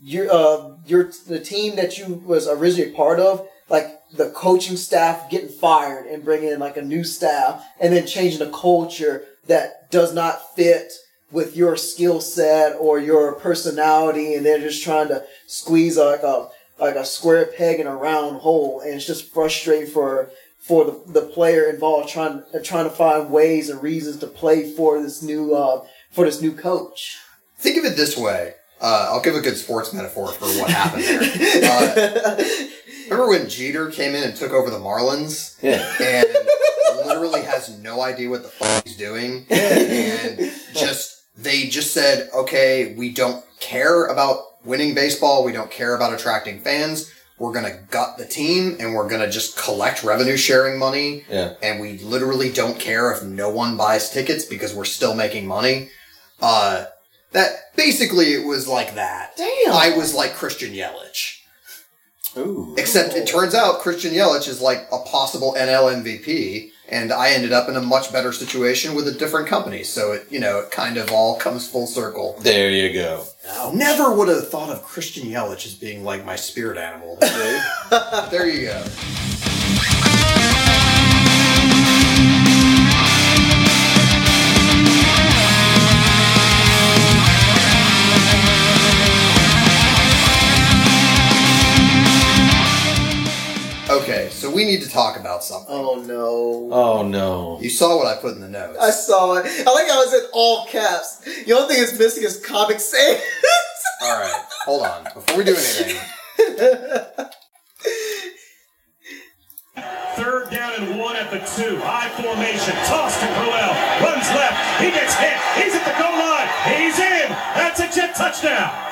your uh your the team that you was originally part of, like the coaching staff getting fired and bringing in like a new staff, and then changing the culture that does not fit with your skill set or your personality, and they're just trying to squeeze like a like a square peg in a round hole, and it's just frustrating for for the, the player involved trying uh, trying to find ways and reasons to play for this new uh, for this new coach. think of it this way. Uh, I'll give a good sports metaphor for what happened there. Uh, remember when Jeter came in and took over the Marlins? Yeah. and literally has no idea what the fuck he's doing. And just they just said, okay, we don't care about winning baseball. We don't care about attracting fans. We're gonna gut the team and we're gonna just collect revenue sharing money. Yeah. And we literally don't care if no one buys tickets because we're still making money. Uh, that basically it was like that. Damn. I was like Christian Yelich. Ooh. Except it turns out Christian Yelich is like a possible NL MVP, and I ended up in a much better situation with a different company. So it, you know, it kind of all comes full circle. There you go. Never would have thought of Christian Yelich as being like my spirit animal. but there you go. Okay, so we need to talk about something. Oh no. Oh no. You saw what I put in the notes. I saw it. I like how it's in all caps. The only thing it's missing is Comic Sans. All right, hold on. Before we do anything, Third down and one at the two. High formation. Toss to Crowell. Runs left. He gets hit. He's at the goal line. He's in. That's a jet touchdown.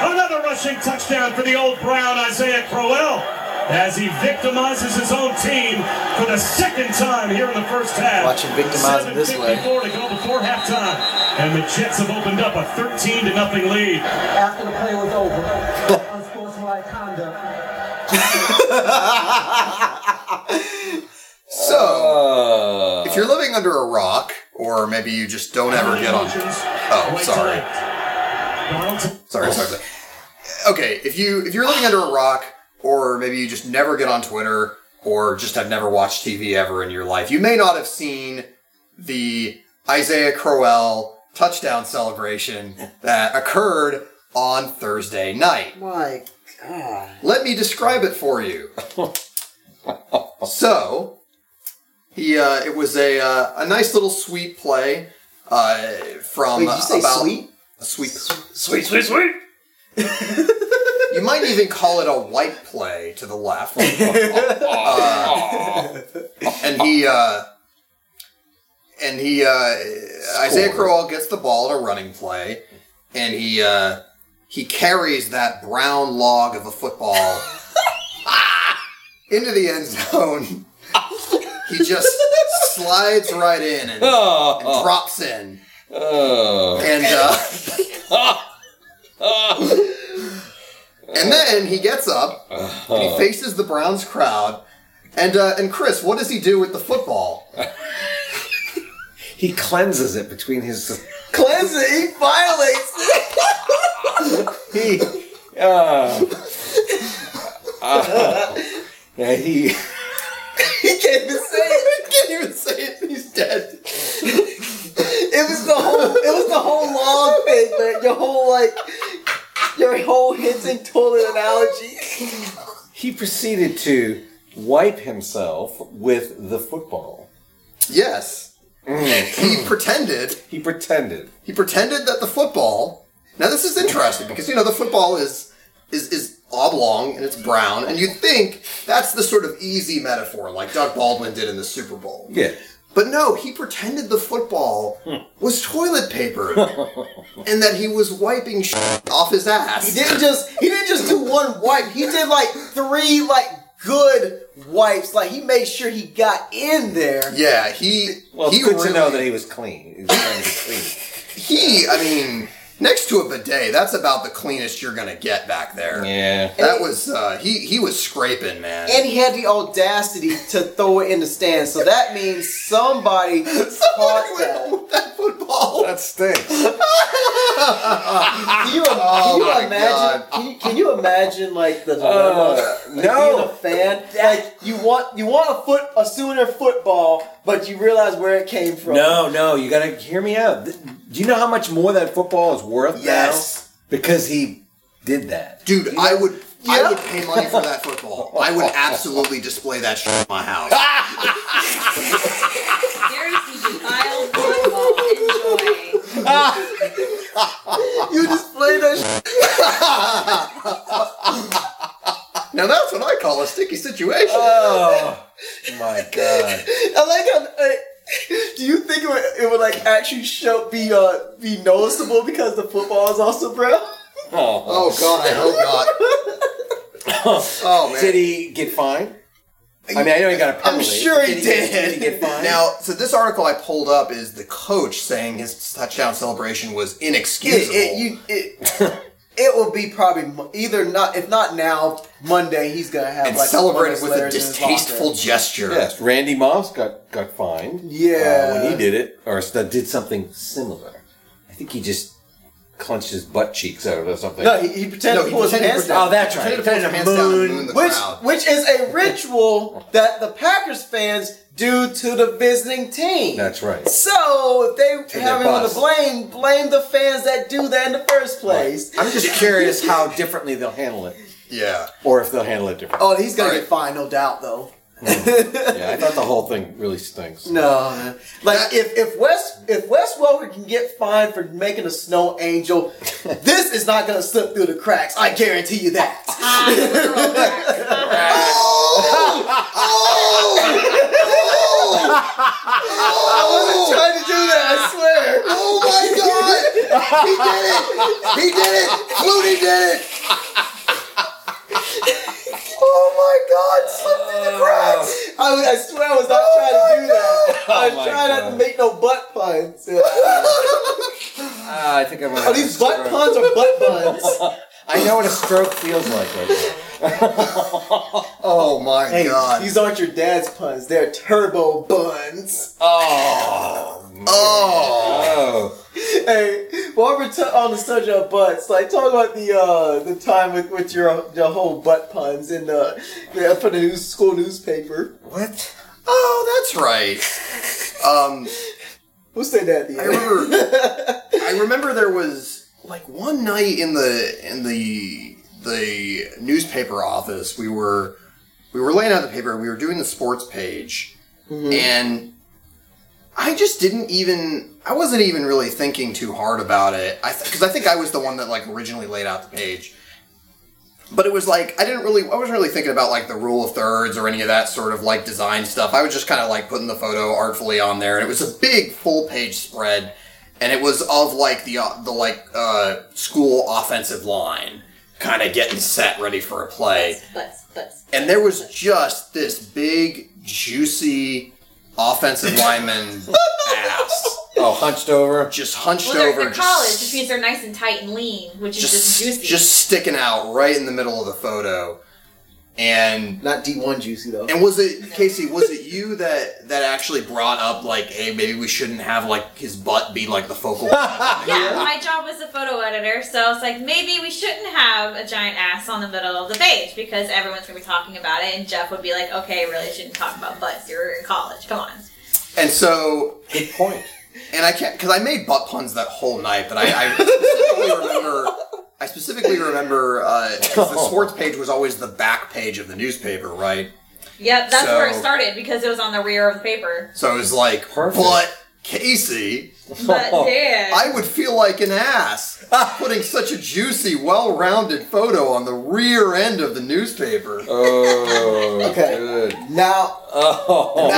Another rushing touchdown for the old Brown, Isaiah Crowell, as he victimizes his own team for the second time here in the first half. Watch him victimize him this way. 7:54 to go before halftime, and the Jets have opened up a 13 to nothing lead. after the play was over. Unsportsmanlike conduct. so if you're living under a rock, or maybe you just don't ever get on. Oh, Right to sorry. left. Darnold to- Sorry, sorry. sorry. Okay, if you if you're living under a rock, or maybe you just never get on Twitter, or just have never watched TV ever in your life, you may not have seen the Isaiah Crowell touchdown celebration that occurred on Thursday night. My God. Let me describe it for you. so, he uh, it was a uh, a nice little sweet play uh, from Wait, did you say about sweet? a sweet. Sweet, sweet, sweet. You might even call it a white play to the left. Uh, and he uh, and he uh, Isaiah Crowell gets the ball in a running play, and he uh, he carries that brown log of a football into the end zone. He just slides right in and, and drops in, oh. and uh, and then he gets up and he faces the Browns crowd And uh, and Chris, what does he do with the football? He cleanses it between his. Cleanse it. He violates it. He. Uh, uh, yeah, he. He can't even say it. I can't even say it. He's dead. It was the whole. It was the whole long thing, man. Your whole like. Your whole hinting toilet analogy. He proceeded to wipe himself with the football. Yes. Mm. He pretended. He pretended. He pretended that the football. Now this is interesting because you know the football is is is oblong and it's brown, and you think that's the sort of easy metaphor like Doug Baldwin did in the Super Bowl. Yeah. But no, he pretended the football hmm. was toilet paper and that he was wiping shit off his ass. He didn't just. He didn't just do one wipe. He did like three like good wipes. Like he made sure he got in there. Yeah, he. Well, it's he good really, to know that he was clean. He was trying to be clean. he. I mean, next to a bidet, that's about the cleanest you're gonna get back there. Yeah. That was uh, he. He was scraping, man. And he had the audacity to throw it in the stands. So that means somebody Somebody caught went that. with that football. That stinks. Can you, Oh you my imagine? God. Can you, can you imagine like the dilemma? Uh, like, no. being a fan. Like you want you want a foot a Sooner football, but you realize where it came from. No, no, you gotta hear me out. Do you know how much more that football is worth Yes. now? Because he did that. Dude, I would. I would pay money for that football. I would absolutely display that shit in my house. Gary sees wild football. Enjoy. You display that. Shit. Now that's what I call a sticky situation. Oh my god. I like how. Uh, do you think it would, it would like actually show be uh be noticeable because the football is also brown? Oh. oh God, I hope not. Oh man. Did he get fined? I mean, I know he got a penalty. I'm sure he Did did. Did he get fined? Now, so this article I pulled up is the coach saying his touchdown celebration was inexcusable. It, it, you, it, it will be probably either not if not now Monday he's gonna have and like celebrated one with a those letters in his distasteful gesture. yes, Randy Moss got got fined. Yeah. uh, when he did it, or s- did something similar. I think he just clenched his butt cheeks out or something. No, he, he pretended No, to he pull his pretended pants down. oh, that's right. Pretended to put his Pretended hands down and moon. moon the which crowd. which is a ritual that the Packers fans do to the visiting team. That's right. So if they To have their anyone to blame, blame the fans that do that in the first place. I'm just curious how differently they'll handle it, Yeah. or if they'll handle it differently. Oh, he's gonna Alright. get fined, no doubt, though. Yeah, I thought the whole thing really stinks. No, man. Like if if Wes if Wes Welker can get fined for making a snow angel, this is not gonna slip through the cracks. I guarantee you that. Ah, literal I wasn't trying to do that. I swear. Oh my God! He did it! He did it! Flutie did it! Oh my God! Slip through the cracks. I, I swear I was not trying to do that. I was Oh my trying not to make no butt puns. Yeah. Ah, I think I'm gonna. Are these butt puns or butt buns? I know what a stroke feels like. Right Oh my Hey, God! these aren't your dad's puns. They're turbo buns. oh. Oh! Oh. Hey, while we're t- on the subject of butts, like talk about the uh, the time with, with your your whole butt puns in the for the news school newspaper. What? Oh, that's right. Um, Who said that at the I end? remember. I remember there was like one night in the in the the newspaper office. We were we were laying out the paper. We were doing the sports page, mm-hmm. and I just didn't even. I wasn't even really thinking too hard about it. I because I think I was the one that like originally laid out the page. But it was like I didn't really I wasn't really thinking about like the rule of thirds or any of that sort of like design stuff. I was just kind of like putting the photo artfully on there, and it was a big full page spread, and it was of like the uh, the like uh, school offensive line, kind of getting set ready for a play, Butts, butts. and there was just this big juicy offensive lineman ass Oh, hunched over. just hunched Well, they're, over, they're college, just which means they're nice and tight and lean, which is just, just juicy. just sticking out right in the middle of the photo. And Not D1 juicy though. and was it Casey? Was it you that that actually brought up like, hey, maybe we shouldn't have like his butt be like the focal? point? Yeah, my job was a photo editor, so I was like, maybe we shouldn't have a giant ass on the middle of the page because everyone's gonna be talking about it, and Jeff would be like, okay, really shouldn't talk about butts. You're in college. Come on. and so Good point. and I can't because I made butt puns that whole night, but I, I specifically remember. I specifically remember uh, 'cause the sports page was always the back page of the newspaper, right? Yep, that's where it started because it was on the rear of the paper. So it was like, Perfect. but Casey, But Dan, I would feel like an ass putting such a juicy, well-rounded photo on the rear end of the newspaper. Oh, Okay. good. Now, Oh,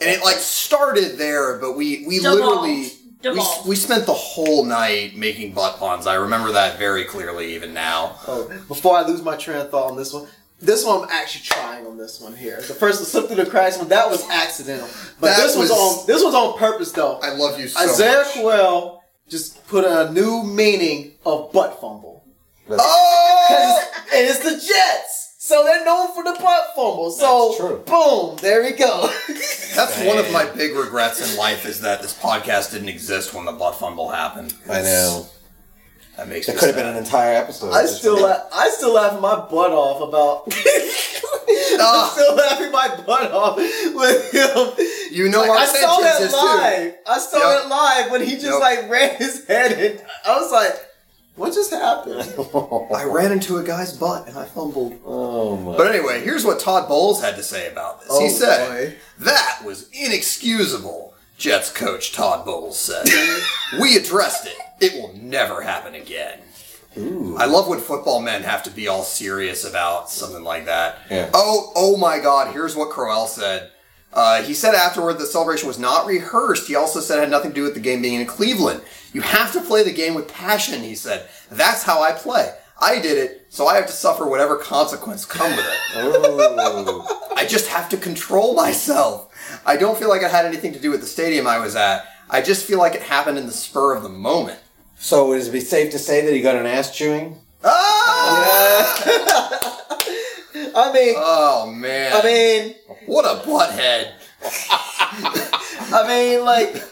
and it like started there, but we we Devolved. literally we, Devolved. we spent the whole night making butt puns. I remember that very clearly, even now. oh, before I lose my train of thought on this one, this one I'm actually trying on this one here. The first the slip through the cracks one that was accidental, but That this was, was- on this was on purpose though. I love you so Isaiah much. Crowell just put a new meaning of butt fumble. Oh, and it's the Jets. So they're known for the butt fumble. So That's true. boom, there we go. that's one of my big regrets in life is that this podcast didn't exist when the butt fumble happened. I know. That makes It me could have been an entire episode. I still laugh, I still laughing my butt off about ah. I'm still laughing my butt off with him. You know Like, I saw Sanchez that is too. live. I saw Yep. it live when he just Yep. like ran his head and I was like, what just happened? I ran into a guy's butt and I fumbled. Oh my. But anyway, here's what Todd Bowles had to say about this. Oh, he said, boy. That was inexcusable, Jets coach Todd Bowles said. we addressed it. It will never happen again. Ooh. I love when football men have to be all serious about something like that. Yeah. Oh, oh my God! Here's what Crowell said. Uh, he said afterward the celebration was not rehearsed. He also said it had nothing to do with the game being in Cleveland. You have to play the game with passion. He said that's how I play. I did it, so I have to suffer whatever consequence come with it. Oh. I just have to control myself. I don't feel like it had anything to do with the stadium I was at. I just feel like it happened in the spur of the moment. So would it be safe to say that he got an ass chewing? Ah! I mean, Oh man! I mean, what a butthead! I mean, like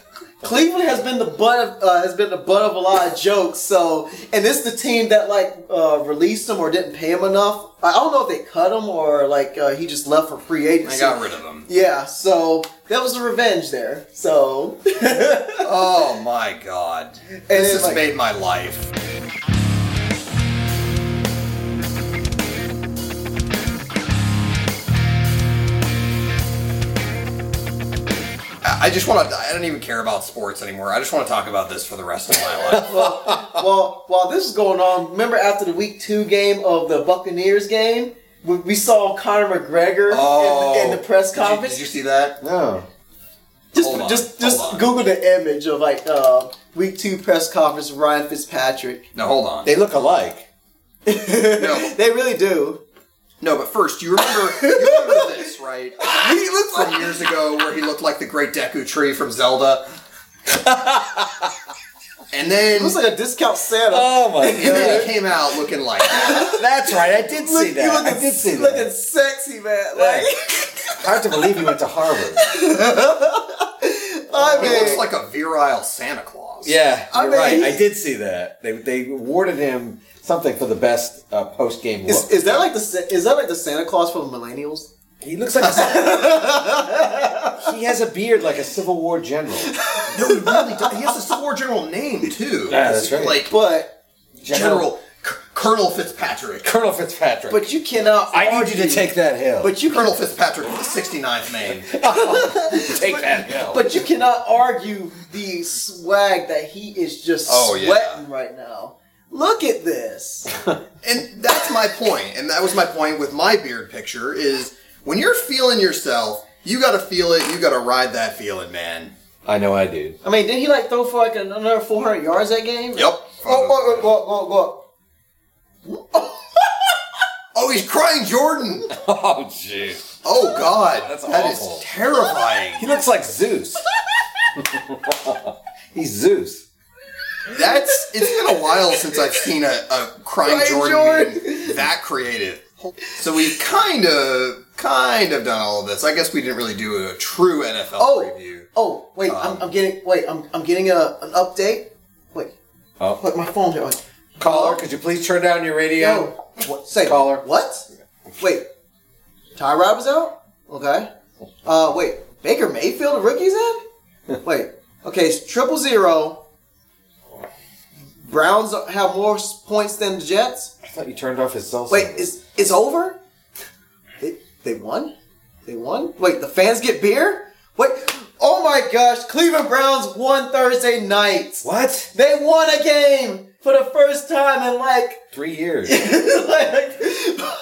Cleveland has been the butt of uh, has been the butt of a lot of jokes. So, and this the team that like uh, released him or didn't pay him enough. I don't know if they cut him or like uh, he just left for free agency. I got rid of him. Yeah, so that was a revenge there. So, Oh my god! This then, has like- made my life. I I just want to. I don't even care about sports anymore. I just want to talk about this for the rest of my life. well, while this is going on, remember after the week two game of the Buccaneers game, we, we saw Conor McGregor Oh. in, the, in the press Did you, conference. did you see that? No. Just, Hold on, just, hold just on. Google the image of like uh, week two press conference Ryan Fitzpatrick. No, hold on. They look alike. No. they really do. No, but first, you remember you remember this, right? He looked from years ago where he looked like the Great Deku Tree from Zelda. And then, It looks like a discount Santa. Oh my God. and then he came out looking like that. That's right. I did see Look- that. you I looking, did see looking that. sexy, man. Yeah. Like, Hard to believe he went to Harvard. I He mean, looks like a virile Santa Claus. Yeah, I you're mean, right. he- I did see that. They they awarded him something for the best uh, post game look. is, is that like the is that like the Santa Claus for the millennials? he looks like a, he has a beard like a Civil War general. No, he really does. He has a Civil War general name too. Yeah, that's right. Like But General C- Colonel Fitzpatrick. Colonel Fitzpatrick. but you cannot. I need you to take that hill. But you Colonel Fitzpatrick with the 69th Maine. take that hill. But you cannot argue the swag that he is just Oh, yeah. sweating right now. Look at this. And that's my point. And that was my point with my beard picture is when you're feeling yourself, you gotta feel it, you gotta ride that feeling, man. I know I do. I mean, did he like throw for like another 400 yards that game? Yep. Oh, oh, oh, oh, oh, Oh, he's crying Jordan. Oh jeez. Oh God, That's That is awful. terrifying. He looks like Zeus. He's Zeus. That's it's been a while since I've seen a, a crying Crying Jordan, Jordan. that creative. So we've kind of, kind of done all of this. I guess we didn't really do a true NFL Oh. preview. Oh, wait, Um, I'm, I'm getting wait, I'm I'm getting a an update. Wait, Oh. put my phone here. Caller, could you please turn down your radio? Yo, what? Say Caller. What? Wait, Tyrod was out. Okay. Uh, wait, Baker Mayfield, the rookie's in. Wait, okay, it's triple zero. Browns have more points than the Jets. I thought you turned off his cell. Wait, is it's over? They they won? They won? Wait, the fans get beer? Wait, oh my gosh, Cleveland Browns won Thursday night. what? They won a game for the first time in like, Three years. like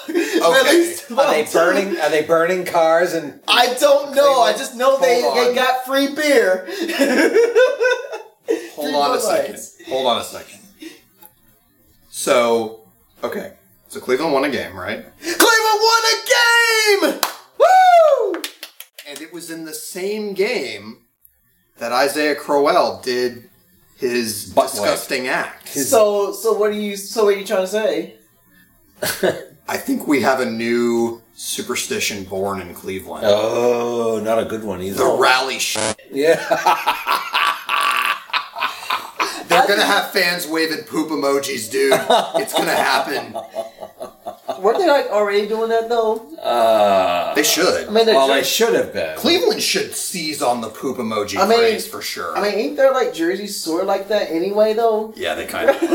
at least Are they burning? Are they burning cars and? I don't know. I just know they, Hold they on. got free beer. Hold on a second. Hold on a second. So, okay. So Cleveland won a game, right? Cleveland won a game! Woo! And it was in the same game that Isaiah Crowell did his Butt wipe. disgusting act. So so what are you so what are you trying to say? I think we have a new superstition born in Cleveland. Oh, not a good one either. The rally shit. Yeah. They're gonna have fans waving poop emojis, dude. It's gonna happen. Weren't they like already doing that though? Uh, They should. I mean, they're well, they jer- should have been. Cleveland should seize on the poop emoji I mean- phrase for sure. I mean, ain't there like jerseys sort of like that anyway though? yeah, they kind of. Are.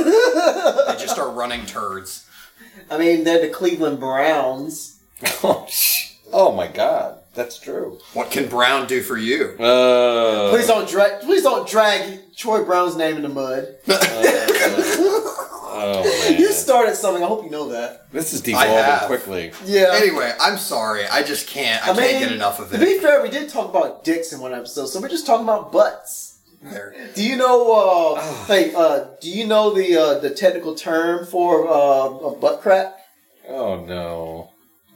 they just are running turds. I mean, they're the Cleveland Browns. oh, sh- oh my God, that's true. What can Brown do for you? Uh, Please don't drag. Please don't drag Troy Brown's name in the mud. oh man, You started something. I hope you know that. this is I devolving quickly. Yeah. Anyway, I'm sorry. I just can't. I, can't get enough of To be it. fair, we did talk about dicks in one episode, so we're just talking about butts. There. Do you know? Uh, hey, uh, do you know the uh, the technical term for uh, a butt crack? Oh no,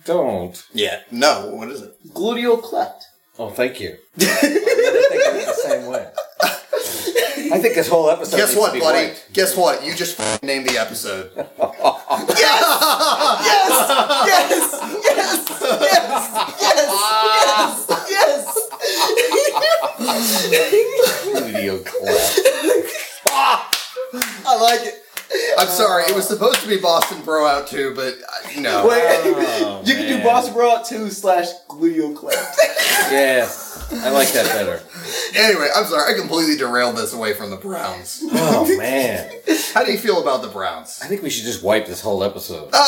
don't. Yeah. No. What is it? Gluteal cleft. Oh, thank you. I'm never thinking of it the same way. I think this whole episode. Guess needs what, to be buddy? wiped. Guess what? You just f- named the episode. Yes. Yes, yes, yes, yes, yes, yes. Gluteal cleft. I like it. I'm sorry. It was supposed to be Boston Bro out too, but uh, no. Wait, Oh, you can do man. Boston out two slash gluteal cleft. Yeah, I like that better. Anyway, I'm sorry. I completely derailed this away from the Browns. Oh man, How do you feel about the Browns? I think we should just wipe this whole episode. the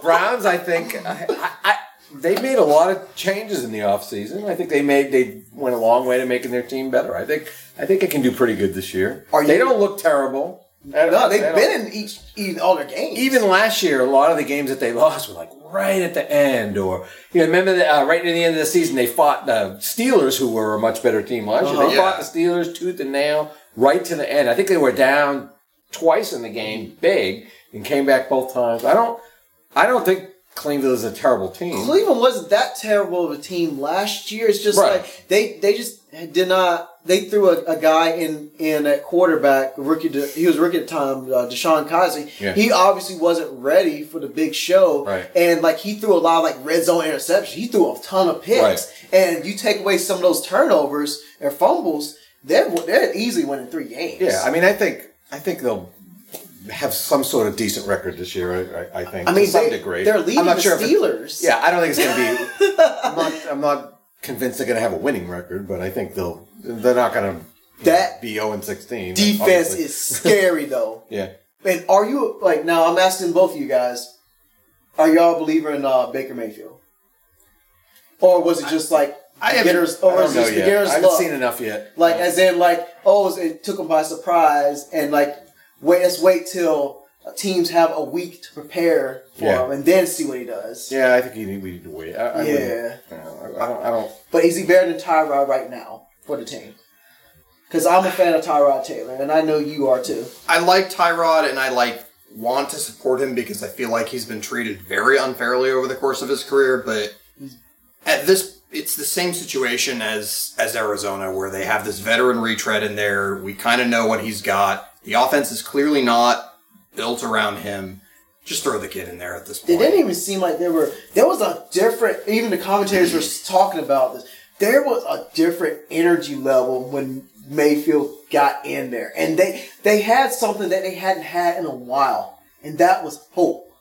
Browns, I think, I, I, I, they made a lot of changes in the offseason. I think they made they went a long way to making their team better. I think I think it can do pretty good this year. Are they you- don't look terrible. No, they've They been in each, in all their games. even last year, a lot of the games that they lost were like right at the end, or you know, remember that uh, right near the end of the season they fought the Steelers, who were a much better team last year. They Uh-huh. fought the Steelers tooth and nail right to the end. I think they were down twice in the game, big, and came back both times. I don't, I don't think Cleveland is a terrible team. Cleveland wasn't that terrible of a team last year. It's just Right. like they they just did not. They threw a, a guy in in at quarterback, rookie. To, he was rookie at the time, uh, DeShone Kizer. Yeah. He obviously wasn't ready for the big show, Right. And like he threw a lot of like red zone interceptions. He threw a ton of picks, Right. and you take away some of those turnovers or fumbles, they're they're easily winning three games. Yeah, I mean, I think I think they'll have some sort of decent record this year. I, I, I think I mean, to some they, degree. they're leading I'm not the sure Steelers. Yeah, I don't think it's going to be. I'm not. I'm not convinced they're going to have a winning record, but I think they'll. They're not going to. That be 0 and 16. defense obviously. is scary though. Yeah. And are you like now? I'm asking both of you guys. Are y'all a believer in uh, Baker Mayfield, or was it just like I haven't- beginner's, I don't know yet. I haven't luck? seen enough yet. Like as in like oh, it took them by surprise, and like wait, let's wait till uh, teams have a week to prepare for Yeah. him, and then see what he does. Yeah, I think you need, we need to wait. I, I Yeah. wouldn't- I, I don't. I don't. But is he better than Tyrod right now for the team? Because I'm a fan of Tyrod Taylor, and I know you are too. I like Tyrod and I like want to support him because I feel like he's been treated very unfairly over the course of his career, but at this it's the same situation as as Arizona where they have this veteran retread in there. We kind of know what he's got. The offense is clearly not built around him Just throw the kid in there at this point. It didn't even seem like there were. There was a different. Even the commentators were talking about this. There was a different energy level when Mayfield got in there, and they they had something that they hadn't had in a while, and that was hope.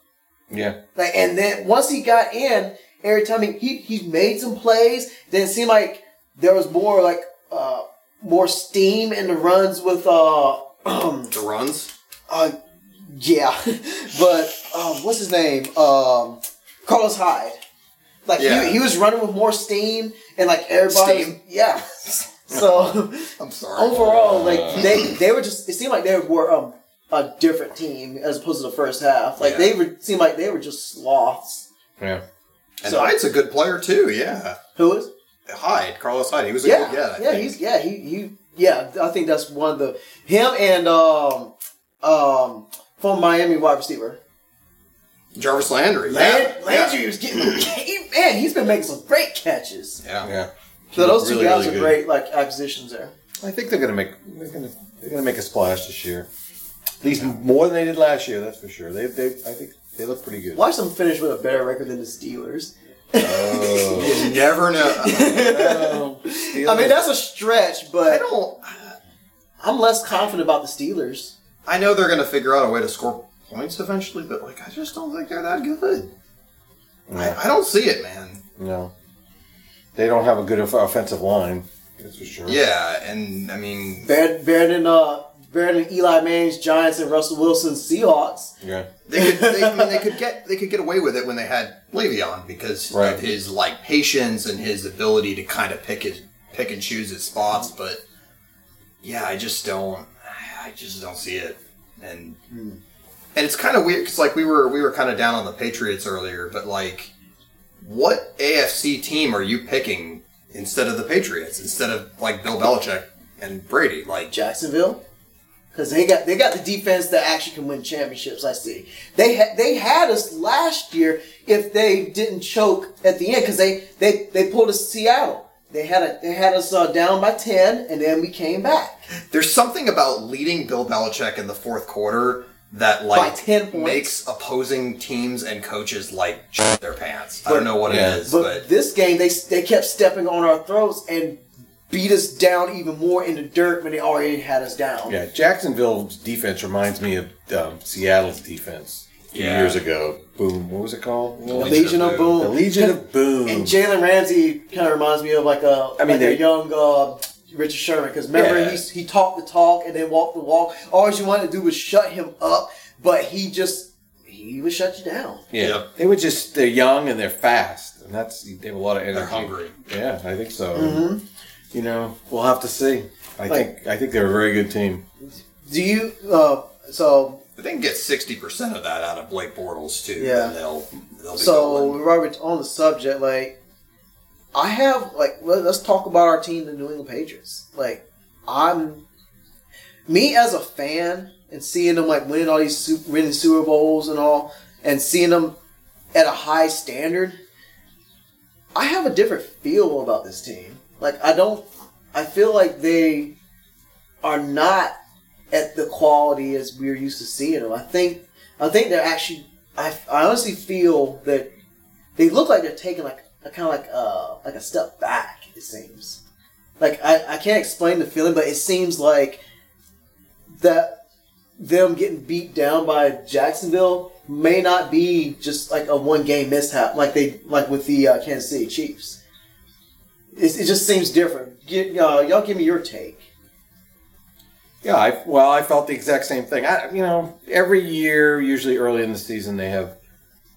Yeah. Like, and then once he got in, every time he he, he made some plays, then it seemed like there was more like uh more steam in the runs with uh um the runs. uh yeah, but um what's his name um Carlos Hyde. Like Yeah. he, he was running with more steam and like everybody Steam? yeah. So I'm sorry. overall, like they they were just it seemed like they were um a different team as opposed to the first half. Like Yeah. they were seemed like they were just sloths. Yeah. and so- Hyde's a good player too. Yeah, Who is? Hyde, Carlos Hyde. He was a Yeah, good. Yeah, yeah, he's yeah he he yeah. I think that's one of the him and um um from Miami wide receiver. Jarvis Landry. Land, yeah, Landry was getting he, man. He's been making some great catches. yeah. Yeah. So those two Really, guys really are great like acquisitions there. I think they're gonna make they're gonna they're gonna make a splash this year. At least more than they did last year. That's for sure. They they I think they look pretty good. Watch them finish with a better record than the Steelers. Oh. You never know. I mean that's a stretch, but I don't. I'm less confident about the Steelers. I know they're going to figure out a way to score points eventually, but like I just don't think they're that good. I, I don't see it, man. no, they don't have a good offensive line. That's for sure. Yeah, and I mean, Better, better than uh, better than Eli Manning's Giants and Russell Wilson's Seahawks. Yeah. they could. They, I mean, they could get they could get away with it when they had Le'Veon because Right. of his like patience and his ability to kind of pick his pick and choose his spots. But yeah, I just don't. I just don't see it, and hmm. and it's kind of weird because like we were we were kind of down on the Patriots earlier, but like, what AFC team are you picking instead of the Patriots instead of like Bill Belichick and Brady? Like, Jacksonville. Because they got they got the defense that actually can win championships. I see. They had they had us last year if they didn't choke at the end because they, they they pulled us to Seattle. They had a, they had us uh, down by ten and then we came back. There's something about leading Bill Belichick in the fourth quarter that like 10 makes opposing teams and coaches like shit their pants. I don't know what Yeah. it is, But, but, this game they they kept stepping on our throats and beat us down even more in the dirt when they already had us down. Yeah, Jacksonville's defense reminds me of um, Seattle's defense a few Yeah. years ago. Boom, what was it called? The Legion of Boom. The Legion of Boom. And Jalen Ramsey kind of reminds me of like a I mean, like a young uh, Richard Sherman because remember Yeah. he's, he talked the talk and then walked the walk. All you wanted to do was shut him up, but he just he would shut you down. yeah, Yep. they were just they're young and they're fast, and that's they have a lot of energy. they're hungry. Yeah, I think so. You know, we'll have to see. I Like- think I think they're a very good team. Do you? Uh, so If they can get sixty percent of that out of Blake Bortles too, Yeah. then they'll they'll be so golden. while we're on the subject, like I have like let- let's talk about our team, the New England Patriots. Like I'm me as a fan and seeing them like winning all these super, winning Super Bowls and all, and seeing them at a high standard. I have a different feel about this team. Like I don't, I feel like they are not at the quality as we're used to seeing them. I think, I think they're actually. I, I honestly feel that they look like they're taking like a kind of like uh like a step back. It seems like I, I can't explain the feeling, but it seems like that them getting beat down by Jacksonville may not be just like a one game mishap like they like with the uh, Kansas City Chiefs. It, it just seems different. Get, uh, y'all give me your take. Yeah, I, well, I felt the exact same thing. I, you know, every year, usually early in the season, they have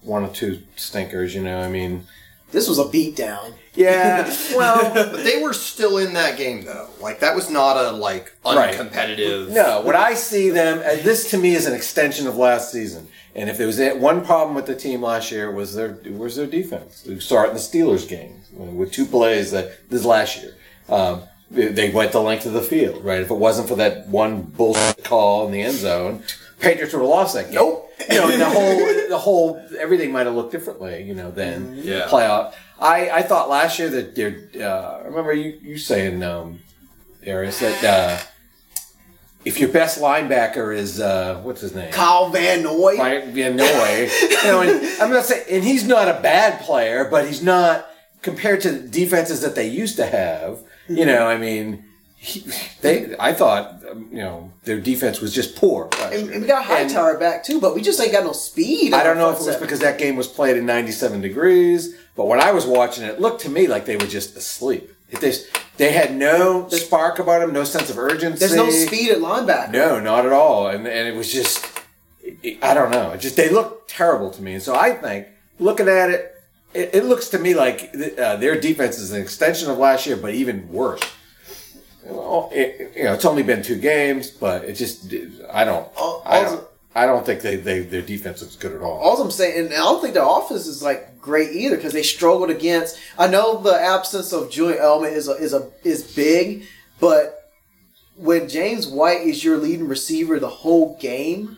one or two stinkers. You know, I mean, This was a beatdown. yeah, well, But they were still in that game though. Like that was not a like Right. uncompetitive. No, what I see them, and this to me is an extension of last season. And if there was one problem with the team last year was their was their defense. We saw it in the Steelers game with two plays that this last year. Um, they- they went the length of the field, right? If it wasn't for that one bullshit call in the end zone, Patriots would have lost that game. Nope. You know, the whole the whole everything might have looked differently. You know, then Yeah. playoff. I I thought last year that they're. Uh, I remember you you saying, um, Arius, that. Uh, if your best linebacker is uh, what's his name? Kyle Van Noy. Right, Van Noy. you know, and I'm not saying, and he's not a bad player, but he's not compared to the defenses that they used to have. You know, I mean, he, they. I thought, um, you know, their defense was just poor. And, and we got And Hightower back too, but we just ain't got no speed. I don't know if it was because that game was played in 97 degrees, but when I was watching it, it looked to me like they were just asleep. It, they, they had no spark about them, no sense of urgency. there's no speed at linebacker. No, not at all. And and it was just, I don't know. It just they look terrible to me. And so I think looking at it, it, it looks to me like uh, their defense is an extension of last year, but even worse. Well, it, you know, it's only been two games, but it just I don't All- I don't I don't think they, they their defense looks good at all. All I'm saying, and I don't think their offense is like great either because they struggled against. I know the absence of Julian Edelman is a, is a is big, but when James White is your leading receiver the whole game,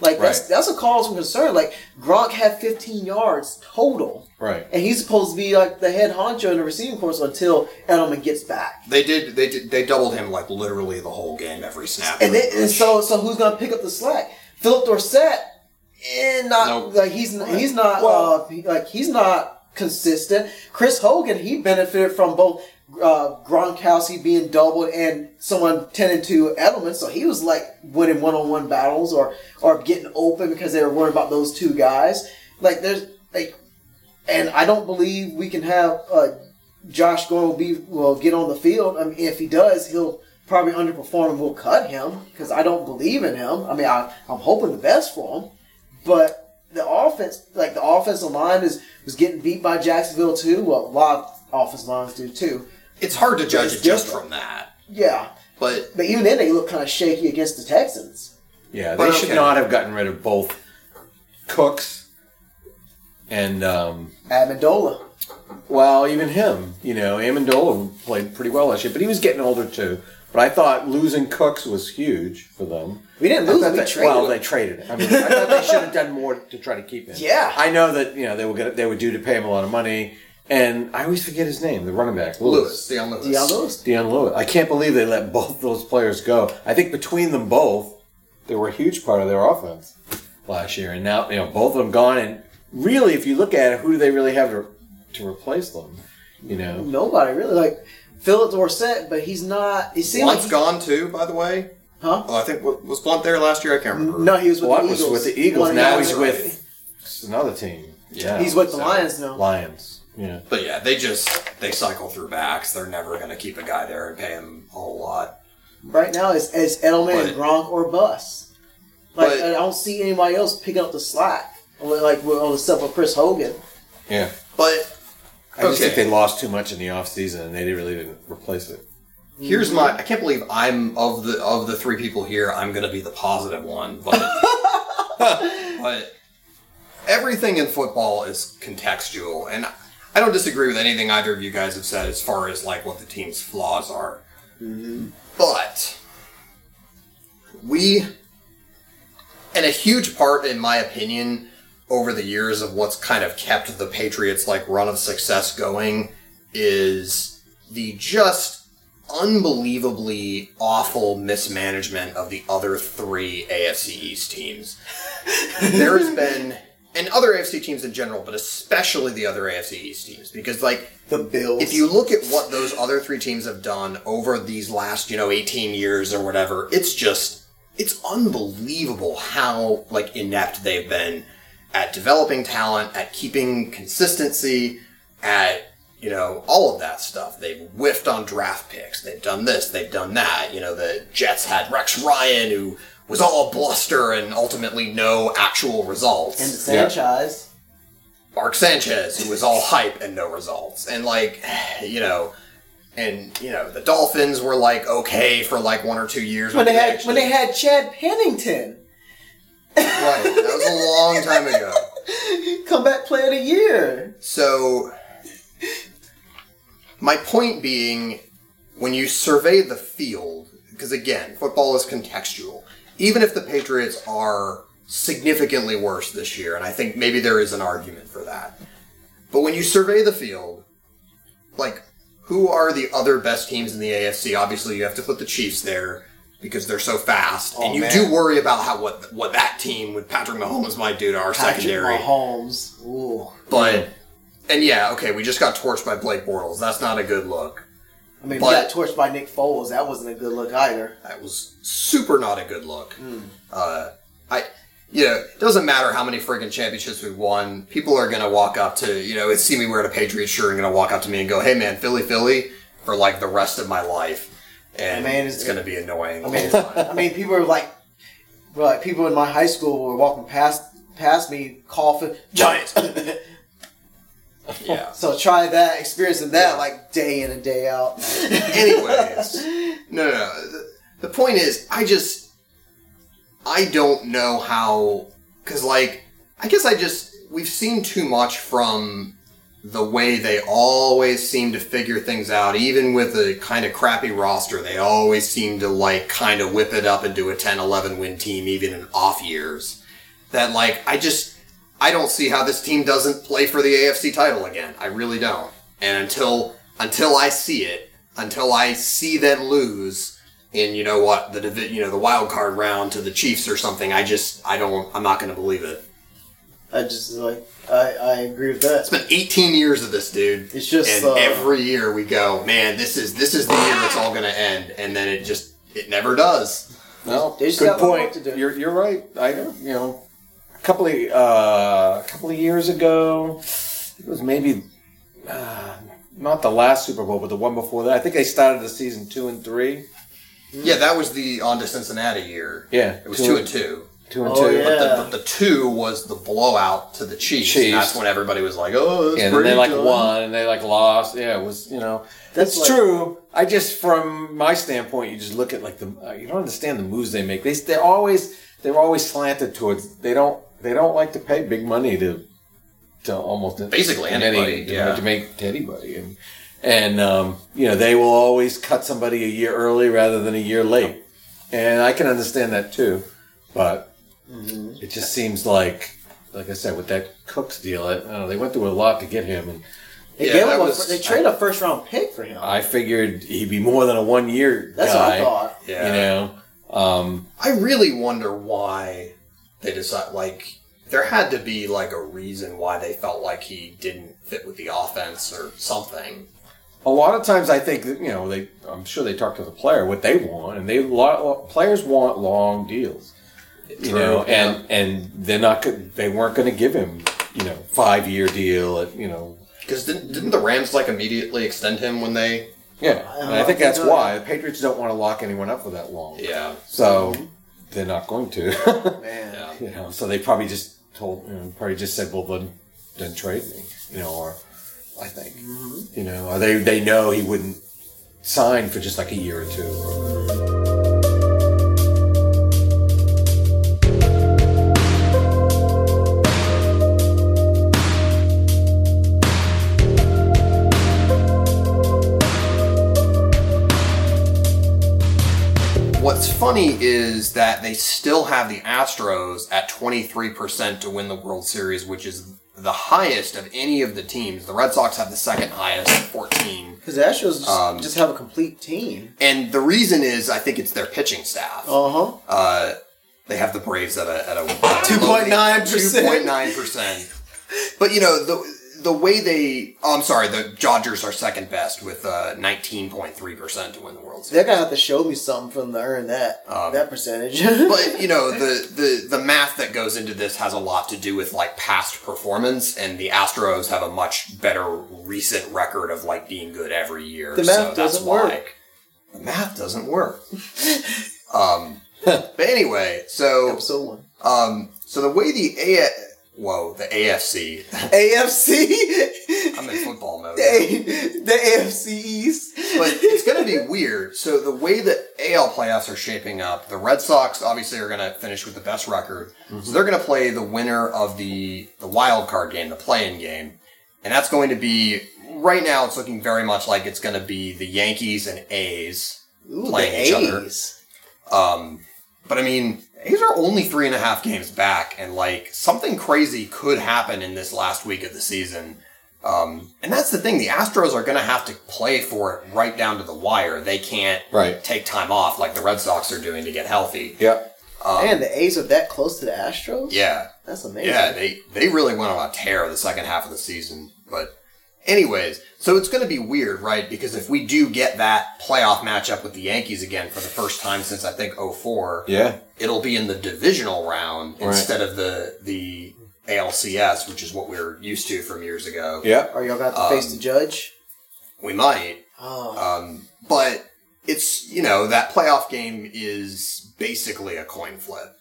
like that's Right. that's a cause for concern. Like Gronk had 15 yards total, Right. and he's supposed to be like the head honcho in the receiving course until Edelman gets back. They did. They did. They doubled him like literally the whole game, every snap. And, and so so who's gonna pick up the slack? Phillip Dorsett, and not Nope. like he's he's not uh, like he's not consistent. Chris Hogan he benefited from both uh, Gronkowski being doubled and someone tending to Edelman, so he was like winning one on one battles or or getting open because they were worried about those two guys. Like there's like, and I don't believe we can have uh, Josh will be will get on the field. I mean, if he does, he'll probably underperform and we'll cut him because I don't believe in him. I mean, I, I'm hoping the best for him, but the offense, like the offensive line, is was getting beat by Jacksonville too. Well, a lot of offensive lines do too. It's hard to judge it just different. from that. Yeah, But but even then they look kind of shaky against the Texans. Yeah, they But should okay. not have gotten rid of both Cooks and um, Amendola. well, even him. You know, Amendola played pretty well last year, but he was getting older too. But I thought losing Cooks was huge for them. We didn't I lose thought him. We that- traded well, him. they traded him. I mean, I thought they should have done more to try to keep him. Yeah. I know that you know they were gonna, they were due to pay him a lot of money, and I always forget his name, the running back, Lewis, Dion Lewis. Dion Lewis. Dion Lewis. I can't believe they let both those players go. I think between them both, they were a huge part of their offense last year, and now you know both of them gone. And really, if you look at it, who do they really have to to replace them? You know, Nobody really like Phillip Dorsett, but he's not. He seems like Blount's he- gone too, by the way. huh? Oh, I think was Blount there last year. I can't remember. No, he was with Blount the was Eagles. with the Eagles. One Now he's guys- with another team. Yeah, He's with the So- Lions now. Lions. Yeah. But yeah, they just they cycle through backs. They're never going to keep a guy there and pay him a whole lot. Right now, it's, it's Edelman and But- Gronk or bus. Like But- I don't see anybody else picking up the slack. Like on the stuff with Chris Hogan. Yeah. But I just think they lost too much in the offseason and they didn't really didn't replace it. here's my I can't believe I'm of the of the three people here, I'm gonna be the positive one, but but everything in football is contextual and I don't disagree with anything either of you guys have said as far as like what the team's flaws are. Mm-hmm. But we and a huge part in my opinion over the years of what's kind of kept the Patriots like run of success going is the just unbelievably awful mismanagement of the other three AFC East teams. there has been and other AFC teams in general, but especially the other AFC East teams because like The Bills. if you look at what those other three teams have done over these last, you know, 18 years or whatever, it's just it's unbelievable how like inept they've been at developing talent, at keeping consistency, at you know, all of that stuff. They've whiffed on draft picks. They've done this, they've done that. You know, the Jets had Rex Ryan who was all bluster and ultimately no actual results. and Sanchez. Mark Sanchez, who was all hype and no results. And like, you know, and you know, the Dolphins were like okay for like one or two years When they had actually- when they had Chad Pennington right. That was a long time ago. comeback player of the year. So, my point being, when you survey the field, because again, football is contextual. Even if the Patriots are significantly worse this year, and I think maybe there is an argument for that. But when you survey the field, like, who are the other best teams in the AFC? Obviously, you have to put the Chiefs there. because they're so fast, Oh, and you man. do worry about how what what that team with Patrick Mahomes might do to our secondary. Patrick secondary. Mahomes. Ooh. But and yeah, okay, we just got torched by Blake Bortles. That's not a good look. I mean, But- got torched by Nick Foles. That wasn't a good look either. That was super not a good look. Hmm. Uh, I, you know, it doesn't matter how many friggin' championships we won. People are gonna walk up to, you know, see me wearing a Patriots shirt and gonna walk up to me and go, "Hey, man, Philly, Philly," for like the rest of my life, and Man, it's it's- gonna be annoying. I mean, I mean, people are like, like people in my high school were walking past past me coughing Giants. yeah. so try that, experiencing that like day in and day out. Anyways, no, no, no. The, the point is, I just, I don't know how, because like, I guess I just, we've seen too much from the way they always seem to figure things out, even with a kind of crappy roster. They always seem to like kind of whip it up into a 10, 11 win team, even in off years. That like, I just, I don't see how this team doesn't play for the AFC title again. I really don't. And until until I see it, until I see them lose in you know what the divi- you know the wild card round to the Chiefs or something, I just I don't I'm not going to believe it. I just like I, I agree with that. It's been 18 years of this, dude. It's just, and uh, every year we go, man, this is this is the year it's all going to end, and then it just it never does. No, They just good point. to do. You're you're right. I you know a couple of uh, a couple of years ago, it was maybe uh, not the last Super Bowl, but the one before that. I think they started the season two and three. Yeah, that was the on to Cincinnati year. Yeah, It was two and two. two and Oh, two. yeah. But the, but the two was the blowout to the Chiefs. Chiefs. And that's when everybody was like, "Oh, that's Yeah, and then they like good." won and they like lost. Yeah, it was you know That's that's like- true. I just from my standpoint, you just look at like the uh, you don't understand the moves they make. They they're always they're always slanted towards they don't they don't like to pay big money to to almost Basically to anybody, to, yeah. to make to anybody and and um, you know they will always cut somebody a year early rather than a year late, and I can understand that too, but Mm-hmm. it just seems like like I said with that Cooks deal, I, I don't know, they went through a lot to get him and. They Yeah, gave that him a, was- they traded a first round pick for him. I figured he'd be more than a one year That's guy. what I thought. Yeah. You know, um, I really wonder why they decide. Like, there had to be like a reason why they felt like he didn't fit with the offense or something. a lot of times I think that you know they. I'm sure they talk to the player what they want, and they lot players want long deals. You True, know, yeah. and and they're not. go- They weren't going to give him you know five year deal. At, you know, Because didn't, didn't the Rams like immediately extend him when they? yeah. And I think I that's think, uh, why the Patriots don't want to lock anyone up for that long. Yeah, So they're not going to. Man. you know, so they probably just told, you know, probably just said, well, then, then trade me, you know, or I think, mm-hmm. you know, or they they know he wouldn't sign for just like a year or two. What's funny is that they still have the Astros at 23% to win the World Series, which is the highest of any of the teams. The Red Sox have the second highest at 14. Because the Astros just, Um, just have a complete team. And the reason is, I think it's their pitching staff. Uh huh. Uh, they have the Braves at a, at a 2.9%. 2.9%. But you know the the way they oh, I'm sorry, the Dodgers are second best with uh, 19.3% to win the World Series. They're gonna have to show me something from to earn that Um, that percentage. But you know the, the the math that goes into this has a lot to do with like past performance, and the Astros have a much better recent record of like being good every year. The math so that's doesn't why work. The math doesn't work. um, but anyway, so Episode one. um, so the way the A whoa the AFC AFC. I'm in football mode. the, the AFC East. but it's going to be weird. So the way that AL playoffs are shaping up, the Red Sox obviously are going to finish with the best record. So they're going to play the winner of the the wild card game, the play-in game, and that's going to be right now. It's looking very much like it's going to be the Yankees and A's Ooh, playing the each other. Um, but I mean, A's are only three and a half games back, and like something crazy could happen in this last week of the season. Um, and that's the thing. The Astros are going to have to play for it right down to the wire. They can't Right. take time off like the Red Sox are doing to get healthy. Yeah. Um, Man, the A's are that close to the Astros. yeah, that's amazing. yeah. They they really went on a tear the second half of the season. But anyways, so it's going to be weird, right? Because if we do get that playoff matchup with the Yankees again for the first time since I think 04, Yeah. It'll be in the divisional round Right. instead of the the ALCS, which is what we are used to from years ago. Yeah. Are y'all got to face Um, the judge? We might, Oh, um, but it's you know that playoff game is basically a coin flip,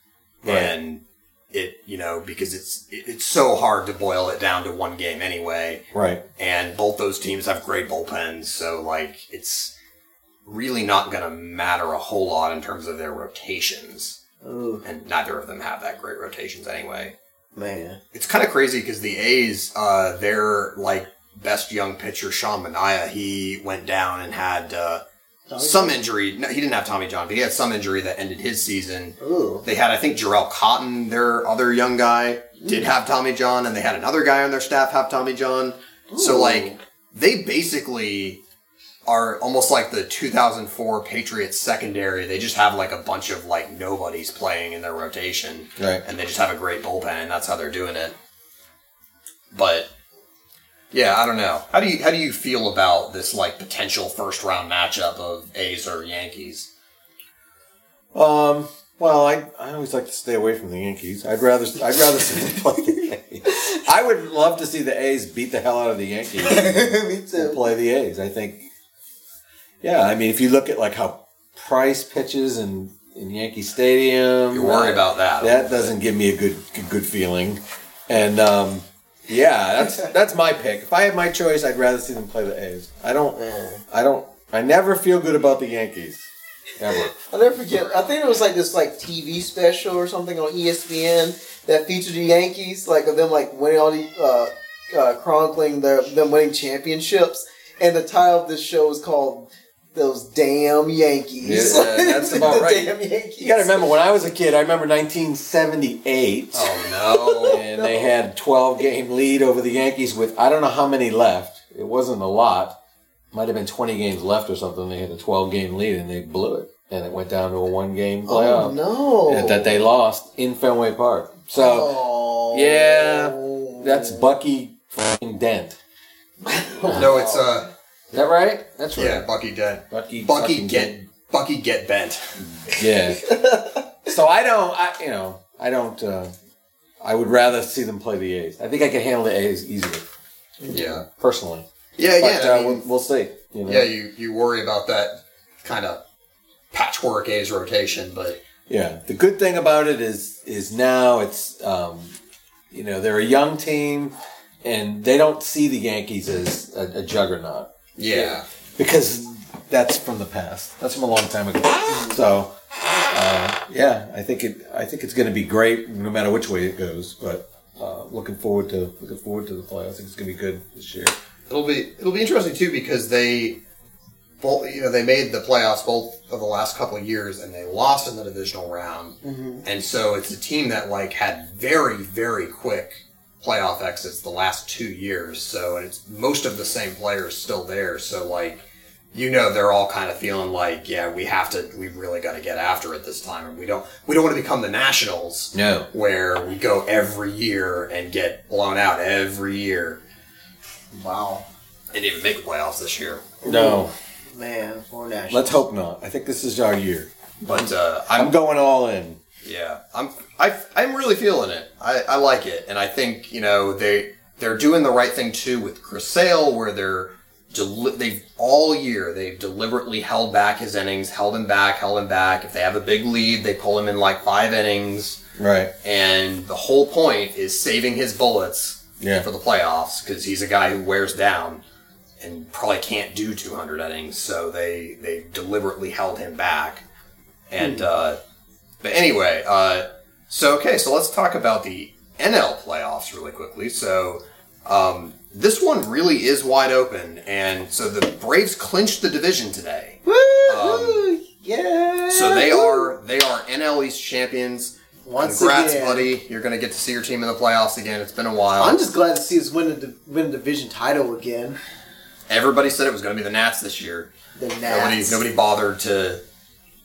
Right. and it you know because it's it, it's so hard to boil it down to one game anyway, Right. and both those teams have great bullpens, so like it's really not going to matter a whole lot in terms of their rotations, Ooh, and neither of them have that great rotations anyway. man. It's kind of crazy because the A's, uh, their like best young pitcher, Sean Manaea, he went down and had uh, some injury. No, he didn't have Tommy John, but he had some injury that ended his season. Ooh, They had, I think, Jharel Cotton, their other young guy, did have Tommy John, and they had another guy on their staff have Tommy John. So like they basically are almost like the 2004 Patriots secondary. They just have like a bunch of like nobodies playing in their rotation Right. and they just have a great bullpen, and that's how they're doing it. But yeah, I don't know. How do you how do you feel about this like potential first round matchup of A's or Yankees? Um. Well, I, I always like to stay away from the Yankees. I'd rather I'd rather see them play the A's. I would love to see the A's beat the hell out of the Yankees me and too. play the A's. I think. Yeah, I mean, if you look at like how Price pitches in, in Yankee Stadium, You worry uh, about that? That doesn't give me a good good feeling. And um, yeah, that's that's my pick. If I had my choice, I'd rather see them play the A's. I don't. I don't. I never feel good about the Yankees. Ever. I'll never forget. I think it was like this like TV special or something on ESPN that featured the Yankees, like of them like winning all the uh, uh, chronicling their them winning championships, and the title of this show is called "Those Damn Yankees." Yeah, that's about The right. Damn Yankees. You got to remember when I was a kid. I remember 1978, Oh no! and they had 12 game lead over the Yankees with I don't know how many left. It wasn't a lot. Might have been 20 games left or something. They had a 12 game lead and they blew it, and it went down to a one game Oh playoff no! that they lost in Fenway Park. So Oh. yeah, that's Bucky fucking Dent. no, it's uh, Is that right? That's right. yeah, Bucky Dent. Bucky. Bucky fucking get Dent. Bucky get bent. Yeah. so I don't, I, you know, I don't, uh, I would rather see them play the A's. I think I can handle the A's easier, Yeah, personally. yeah, But yeah. uh, I mean, we'll, we'll see. You know? yeah, you you worry about that kind of patchwork A's rotation, but Yeah. The good thing about it is, is now it's, um, you know, they're a young team and they don't see the Yankees as a, a juggernaut yeah, because that's from the past. That's from a long time ago. So, uh, yeah, I think it, I think it's going to be great no matter which way it goes, but, uh, looking forward to, looking forward to the playoffs. I think it's going to be good this year. it'll be it'll be interesting too because they both you know they made the playoffs both of the last couple of years and they lost in the divisional round, and so it's a team that like had very very quick playoff exits the last two years. So and it's most of the same players still there. So like. You know they're all kind of feeling like, yeah, we have to, we really got to get after it this time, and we don't, we don't want to become the Nationals, No. where we go every year and get blown out every year. wow, They didn't even make the playoffs this year. No. man, for national. Let's hope not. I think this is our year. But uh, I'm I'm going all in. Yeah, I'm I, I'm really feeling it. I, I like it, and I think you know they they're doing the right thing too with Chris Sale, where they're deli- they've all year they've deliberately held back his innings, held him back, held him back. If they have a big lead, they pull him in like five innings, Right. and the whole point is saving his bullets Yeah. for the playoffs because he's a guy who wears down and probably can't do 200 innings. So they they deliberately held him back. And uh, but anyway, uh, so okay, so let's talk about the NL playoffs really quickly. So um, this one really is wide open, and so the Braves clinched the division today. Woo! yeah. So they are they are NL East champions. Once Congrats, again. buddy. You're going to get to see your team in the playoffs again. It's been a while. I'm just glad to see us win the win the division title again. Everybody said it was going to be the Nats this year. The Nobody, Nats. nobody bothered to,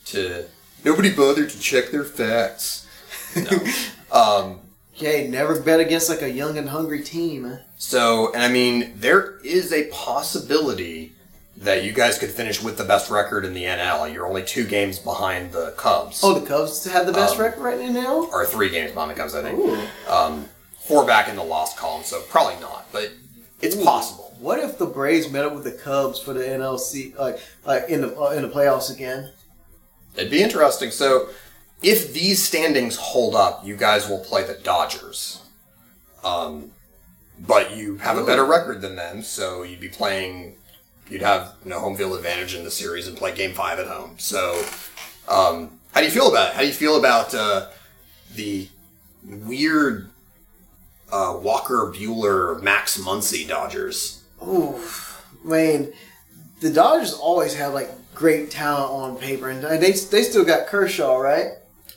to, nobody bothered to check their facts. No. um, Okay, never bet against like a young and hungry team. so, and I mean, there is a possibility that you guys could finish with the best record in the NL. You're only two games behind the Cubs. Oh, the Cubs have the best Um, record right now. or three games behind the Cubs, I think. Um, four back in the lost column, so probably not, but it's Ooh. possible. What if the Braves met up with the Cubs for the NLC, like like in the uh, in the playoffs again? It'd be interesting. So, if these standings hold up, you guys will play the Dodgers. Um, but you have a better record than them, so you'd be playing. You'd have you know home field advantage in the series and play Game Five at home. So, um, how do you feel about it? How do you feel about uh, the weird uh, Walker Buehler Max Muncy Dodgers? Ooh, mean, the Dodgers always have like great talent on paper, and they they still got Kershaw, right?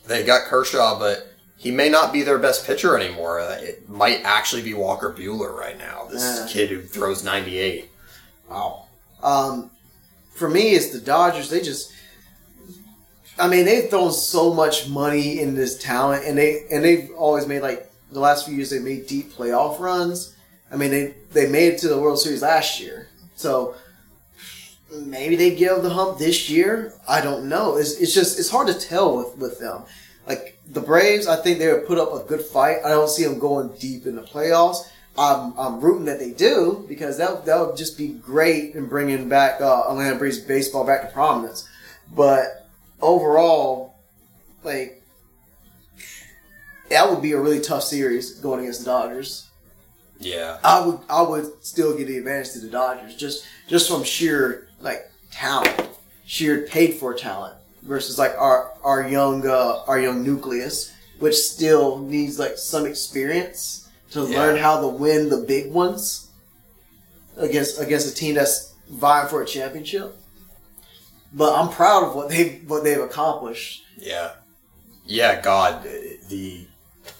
They got Kershaw, but he may not be their best pitcher anymore. Uh, It might actually be Walker Buehler right now. This kid who throws 98. Wow. Um, for me, it's the Dodgers. They just, I mean, they've thrown so much money in this talent, and they and they've always made like the last few years they made deep playoff runs. I mean, they they made it to the World Series last year, so maybe they give the hump this year. I don't know. It's, it's just it's hard to tell with with them. Like the Braves, I think they would put up a good fight. I don't see them going deep in the playoffs. I'm, I'm rooting that they do because that that would just be great in bringing back uh, Atlanta Braves baseball back to prominence. But overall, like that would be a really tough series going against the Dodgers. Yeah. I would I would still give the advantage to the Dodgers just just from sheer like talent, sheer paid for talent versus like our our young uh, our young nucleus, which still needs like some experience to Yeah. learn how to win the big ones against against a team that's vying for a championship. But I'm proud of what they what they've accomplished. Yeah. Yeah, God. The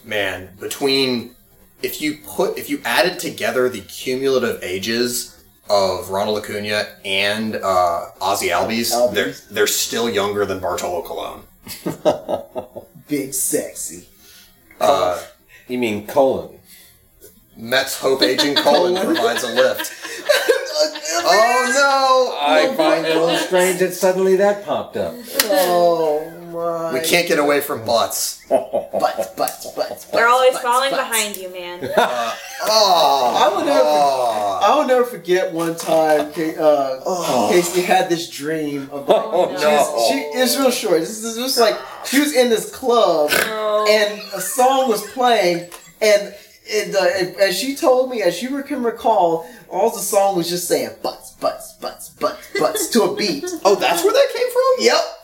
man, between. If you put. If you added together the cumulative ages of Ronald Acuna and uh, Ozzy Albies, Albies. they're, they're still younger than Bartolo Colon. Big sexy. Uh, You mean colon? Mets Hope aging colon provides a lift. Oh no! I find it a little strange that suddenly that popped up. Oh no! We can't get away from butts. Butts, butts, butts. They're always butts, falling butts. behind you, man. Oh, I will never, oh. I will never forget one time. Ca- Uh, Casey had this dream of. Oh, she, no. was, she it's real short. This is just like she was in this club No. and a song was playing, and it, uh, it- as she told me, as you can recall, all the song was just saying butts, butts, butts, butts, butts to a beat. Oh, that's where that came from. Yep.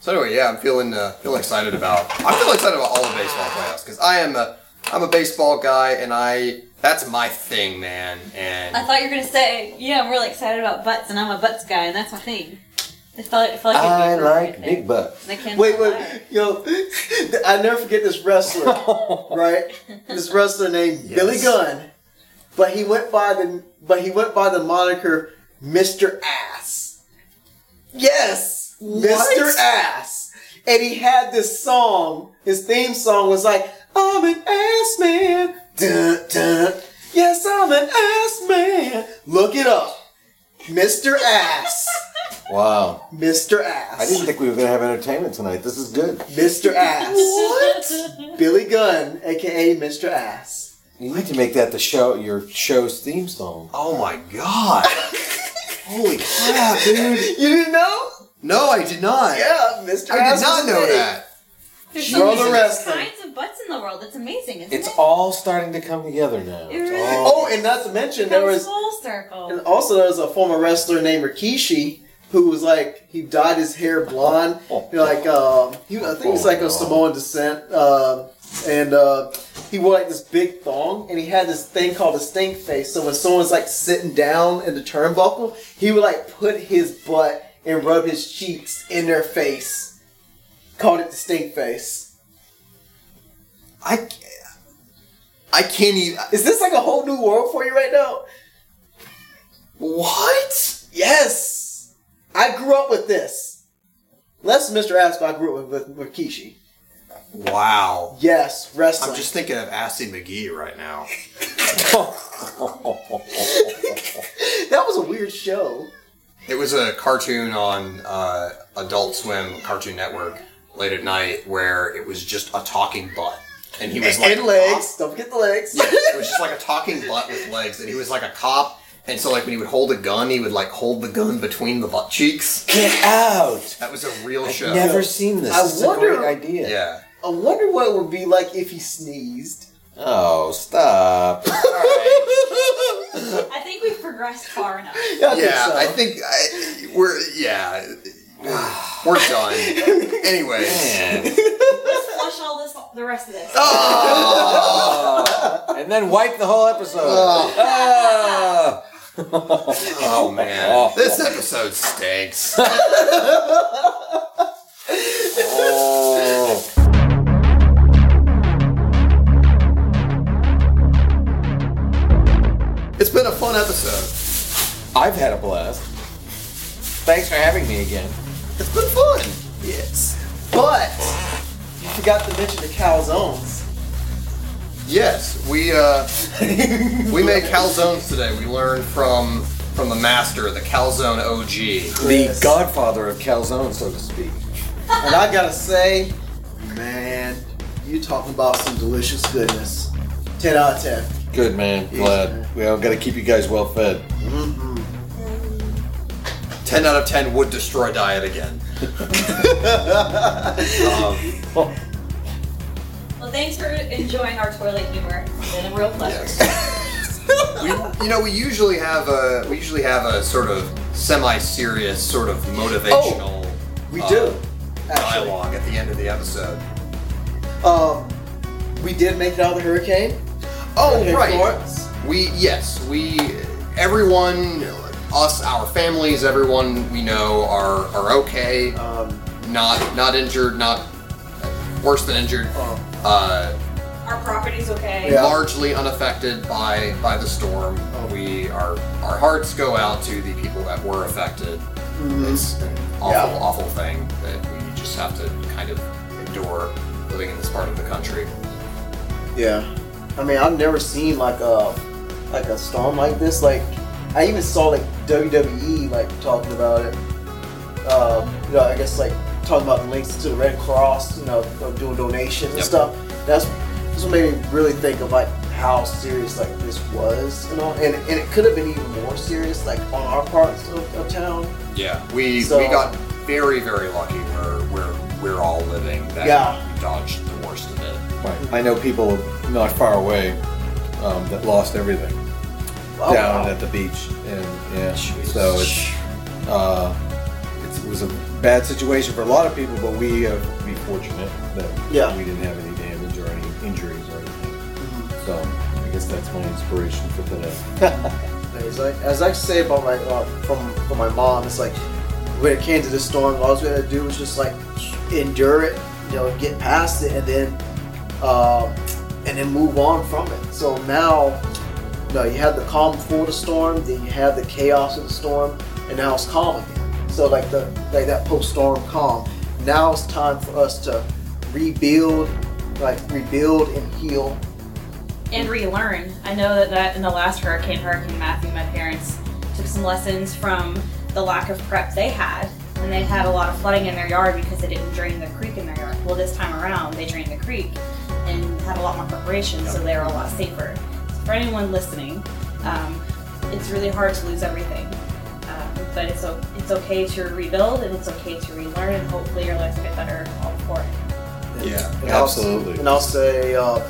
So anyway, yeah, I'm feeling uh, feeling excited about. I'm feeling excited about all the baseball playoffs because I am a I'm a baseball guy and I that's my thing, man. And I thought you were gonna say, yeah, I'm really excited about butts, and I'm a butts guy, and that's my thing. I felt, I felt like I like right big butts. They can Wait, fly. wait, yo, I never forget this wrestler, right? This wrestler named Billy Gunn, but he went by the but he went by the moniker Mister Ass. Yes, Mister Ass, and he had this song. His theme song was like, "I'm an ass man." Dun, dun. Yes, I'm an ass man. Look it up, Mister Ass. Wow. Mr. Ass. I didn't think we were going to have entertainment tonight. This is good. Mr. Ass. What? Billy Gunn, aka Mr. Ass. You need to make that the show, your show's theme song. oh my god, holy crap, dude! You didn't know? No, I did not. Yeah, Mr. I Ass. did not know big. that. There's You're so the many wrestler. kinds of butts in the world. It's amazing, isn't It's it? all starting to come together now. It It's really all- Oh, and not to mention there comes was, full circle. and also there was a former wrestler named Rikishi who was like he dyed his hair blonde, like um, he, I think he's like of Samoan descent, um, and uh, he wore like this big thong, and he had this thing called a stink face. So when someone's like sitting down in the turnbuckle, he would like put his butt and rub his cheeks in their face. Called it the stink face. I, I can't even. Is this like a whole new world for you right now? What? Yes. I grew up with this. Less Mr. But I grew up with, with, with Kishi. Wow. Yes, wrestling. I'm just thinking of Assy McGee right now. that was a weird show. It was a cartoon on uh, Adult Swim Cartoon Network late at night where it was just a talking butt. And he was And, like and a legs. Don't forget the legs. Yeah, it was just like a talking butt with legs, and he was like a cop. And so, like when he would hold a gun, he would like hold the gun between the butt cheeks. Get out! That was a real show. I've never seen this. I This is a wonder- great idea. Yeah. I wonder what it would be like if he sneezed. Oh, stop. I think we've progressed far enough. Yeah, I think yeah, so. I think I, we're yeah, we're done. Anyways, Man. Let's flush all this, the rest of this. Oh. and then wipe the whole episode. Ah. oh man, this episode stinks. Oh. episode. I've had a blast. Thanks for having me again. It's been fun. Yes. But you forgot to mention the calzones. Yes, we uh, we made calzones today. We learned from from the master, the calzone OG. The Yes. godfather of calzone, so to speak. And I gotta say, man, you talking about some delicious goodness. 10 out of 10. Good man. Glad. We all got to keep you guys well fed. Ten out of ten would destroy diet again. um, Well, thanks for enjoying our toilet humor. It's been a real pleasure. we, you know, we usually have a we usually have a sort of semi-serious, sort of motivational. We uh, do. Actually. dialogue at the end of the episode. Um, we did make it out of the hurricane. Oh, right. Florence. We yes, we everyone, us, our families, everyone we know are are okay. Um, Not not injured, not worse than injured. um, Uh, Our property's okay. Yeah. largely unaffected by by the storm. We our our hearts go out to the people that were affected. It's an awful, Yeah. awful thing that we just have to kind of endure living in this part of the country. yeah. I mean, I've never seen like a like a storm like this. Like, I even saw like WWE like talking about it. Um, you know, I guess like talking about links to the Red Cross. You know, doing donations and Yep. stuff. That's this what made me really think of like how serious like this was. You know, and and it could have been even more serious like on our parts of, of town. Yeah, we So- we got very very lucky where where we're all living. That Yeah. we dodged the worst of it. Right. I know people not far away um, that lost everything Oh, down wow. at the beach, and yeah, so it's uh, it's, it was a bad situation for a lot of people, but we have to be fortunate that Yeah. we didn't have any damage or any injuries or anything. Mm-hmm. So I guess that's my inspiration for today. As I, as I say about my uh, from from my mom, it's like when it came to the storm, all I was gonna do was just like endure it, you know, get past it, and then um, and then move on from it. So now, you know, you had the calm before the storm, then you had the chaos of the storm, and now it's calm again. So like the like that post storm calm. Now it's time for us to rebuild, like rebuild and heal. and relearn. I know that, that in the last hurricane, Hurricane Matthew, my parents took some lessons from the lack of prep they had. And they had a lot of flooding in their yard because they didn't drain the creek in their yard. Well, this time around, they drained the creek and had a lot more preparation, so they're a lot safer. So for anyone listening, um, it's really hard to lose everything. Um, but it's, it's okay to rebuild and it's okay to relearn, and hopefully your life will get better all before it. Yeah. And I'll- Absolutely. and I'll say, uh,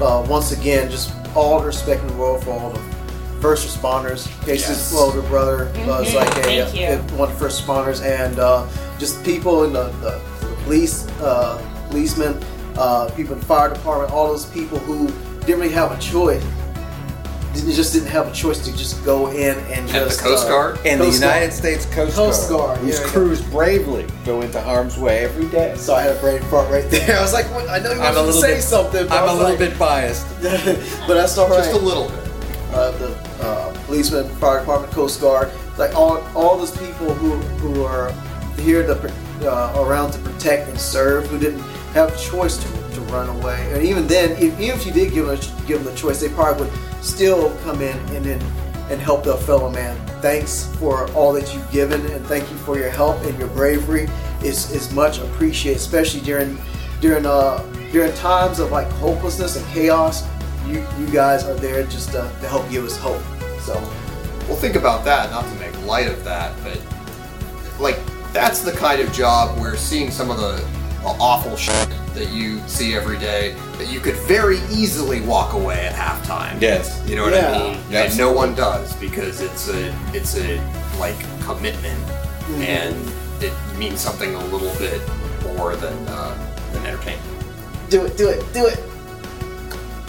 uh, once again, just all the respect in the world for all the first responders. Casey's Yes. older brother was Mhm. like a, Thank a- one of the first responders, and uh, just people in the, the, the police, uh, policemen, uh, people in the fire department, all those people who didn't really have a choice. didn't, just didn't have a choice to just go in and At the just Coast uh, Guard? And the Coast Guard. United States Coast, Coast Guard, Guard, whose yeah, yeah. crews bravely go into harm's way every day. So I had a brain fart right there. I was like, what? I know you I'm wanted to say bit- something. But I I'm a little like- bit biased. but that's all right. Just a little bit. uh, the uh, policemen, fire department, Coast Guard, like all all those people who who are here to uh, around to protect and serve, who didn't have a choice to, to run away, and even then, if, even if you did give them a, give them the choice, they probably would still come in and then and help their fellow man. Thanks for all that you've given, and thank you for your help and your bravery. is is much appreciated, especially during during uh during times of like hopelessness and chaos. You you guys are there just to, to help give us hope. So Well, think about that. Not to make light of that, but like that's the kind of job where seeing some of the awful shit that you see every day, that you could very easily walk away at halftime. Yes. You know what Yeah. I mean? Yes. And no one does because it's a it's a like commitment, and it means something a little bit more than uh, than entertainment. do it, do it, do it.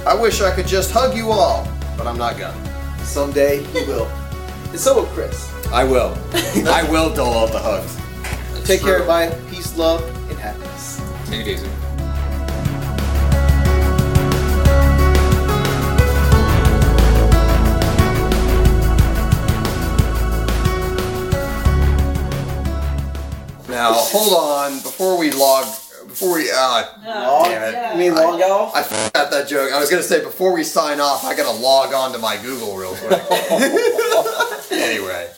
I wish I could just hug you all, but I'm not gonna. Someday you will. And so will Chris. I will. I will dole out the hugs. That's Take care, true. everybody. Peace, love, and happiness. Take it easy. Now hold on before we log before we uh Log? damn it. You mean log off? I forgot that joke. I was gonna say before we sign off, I gotta log on to my Google real quick. anyway,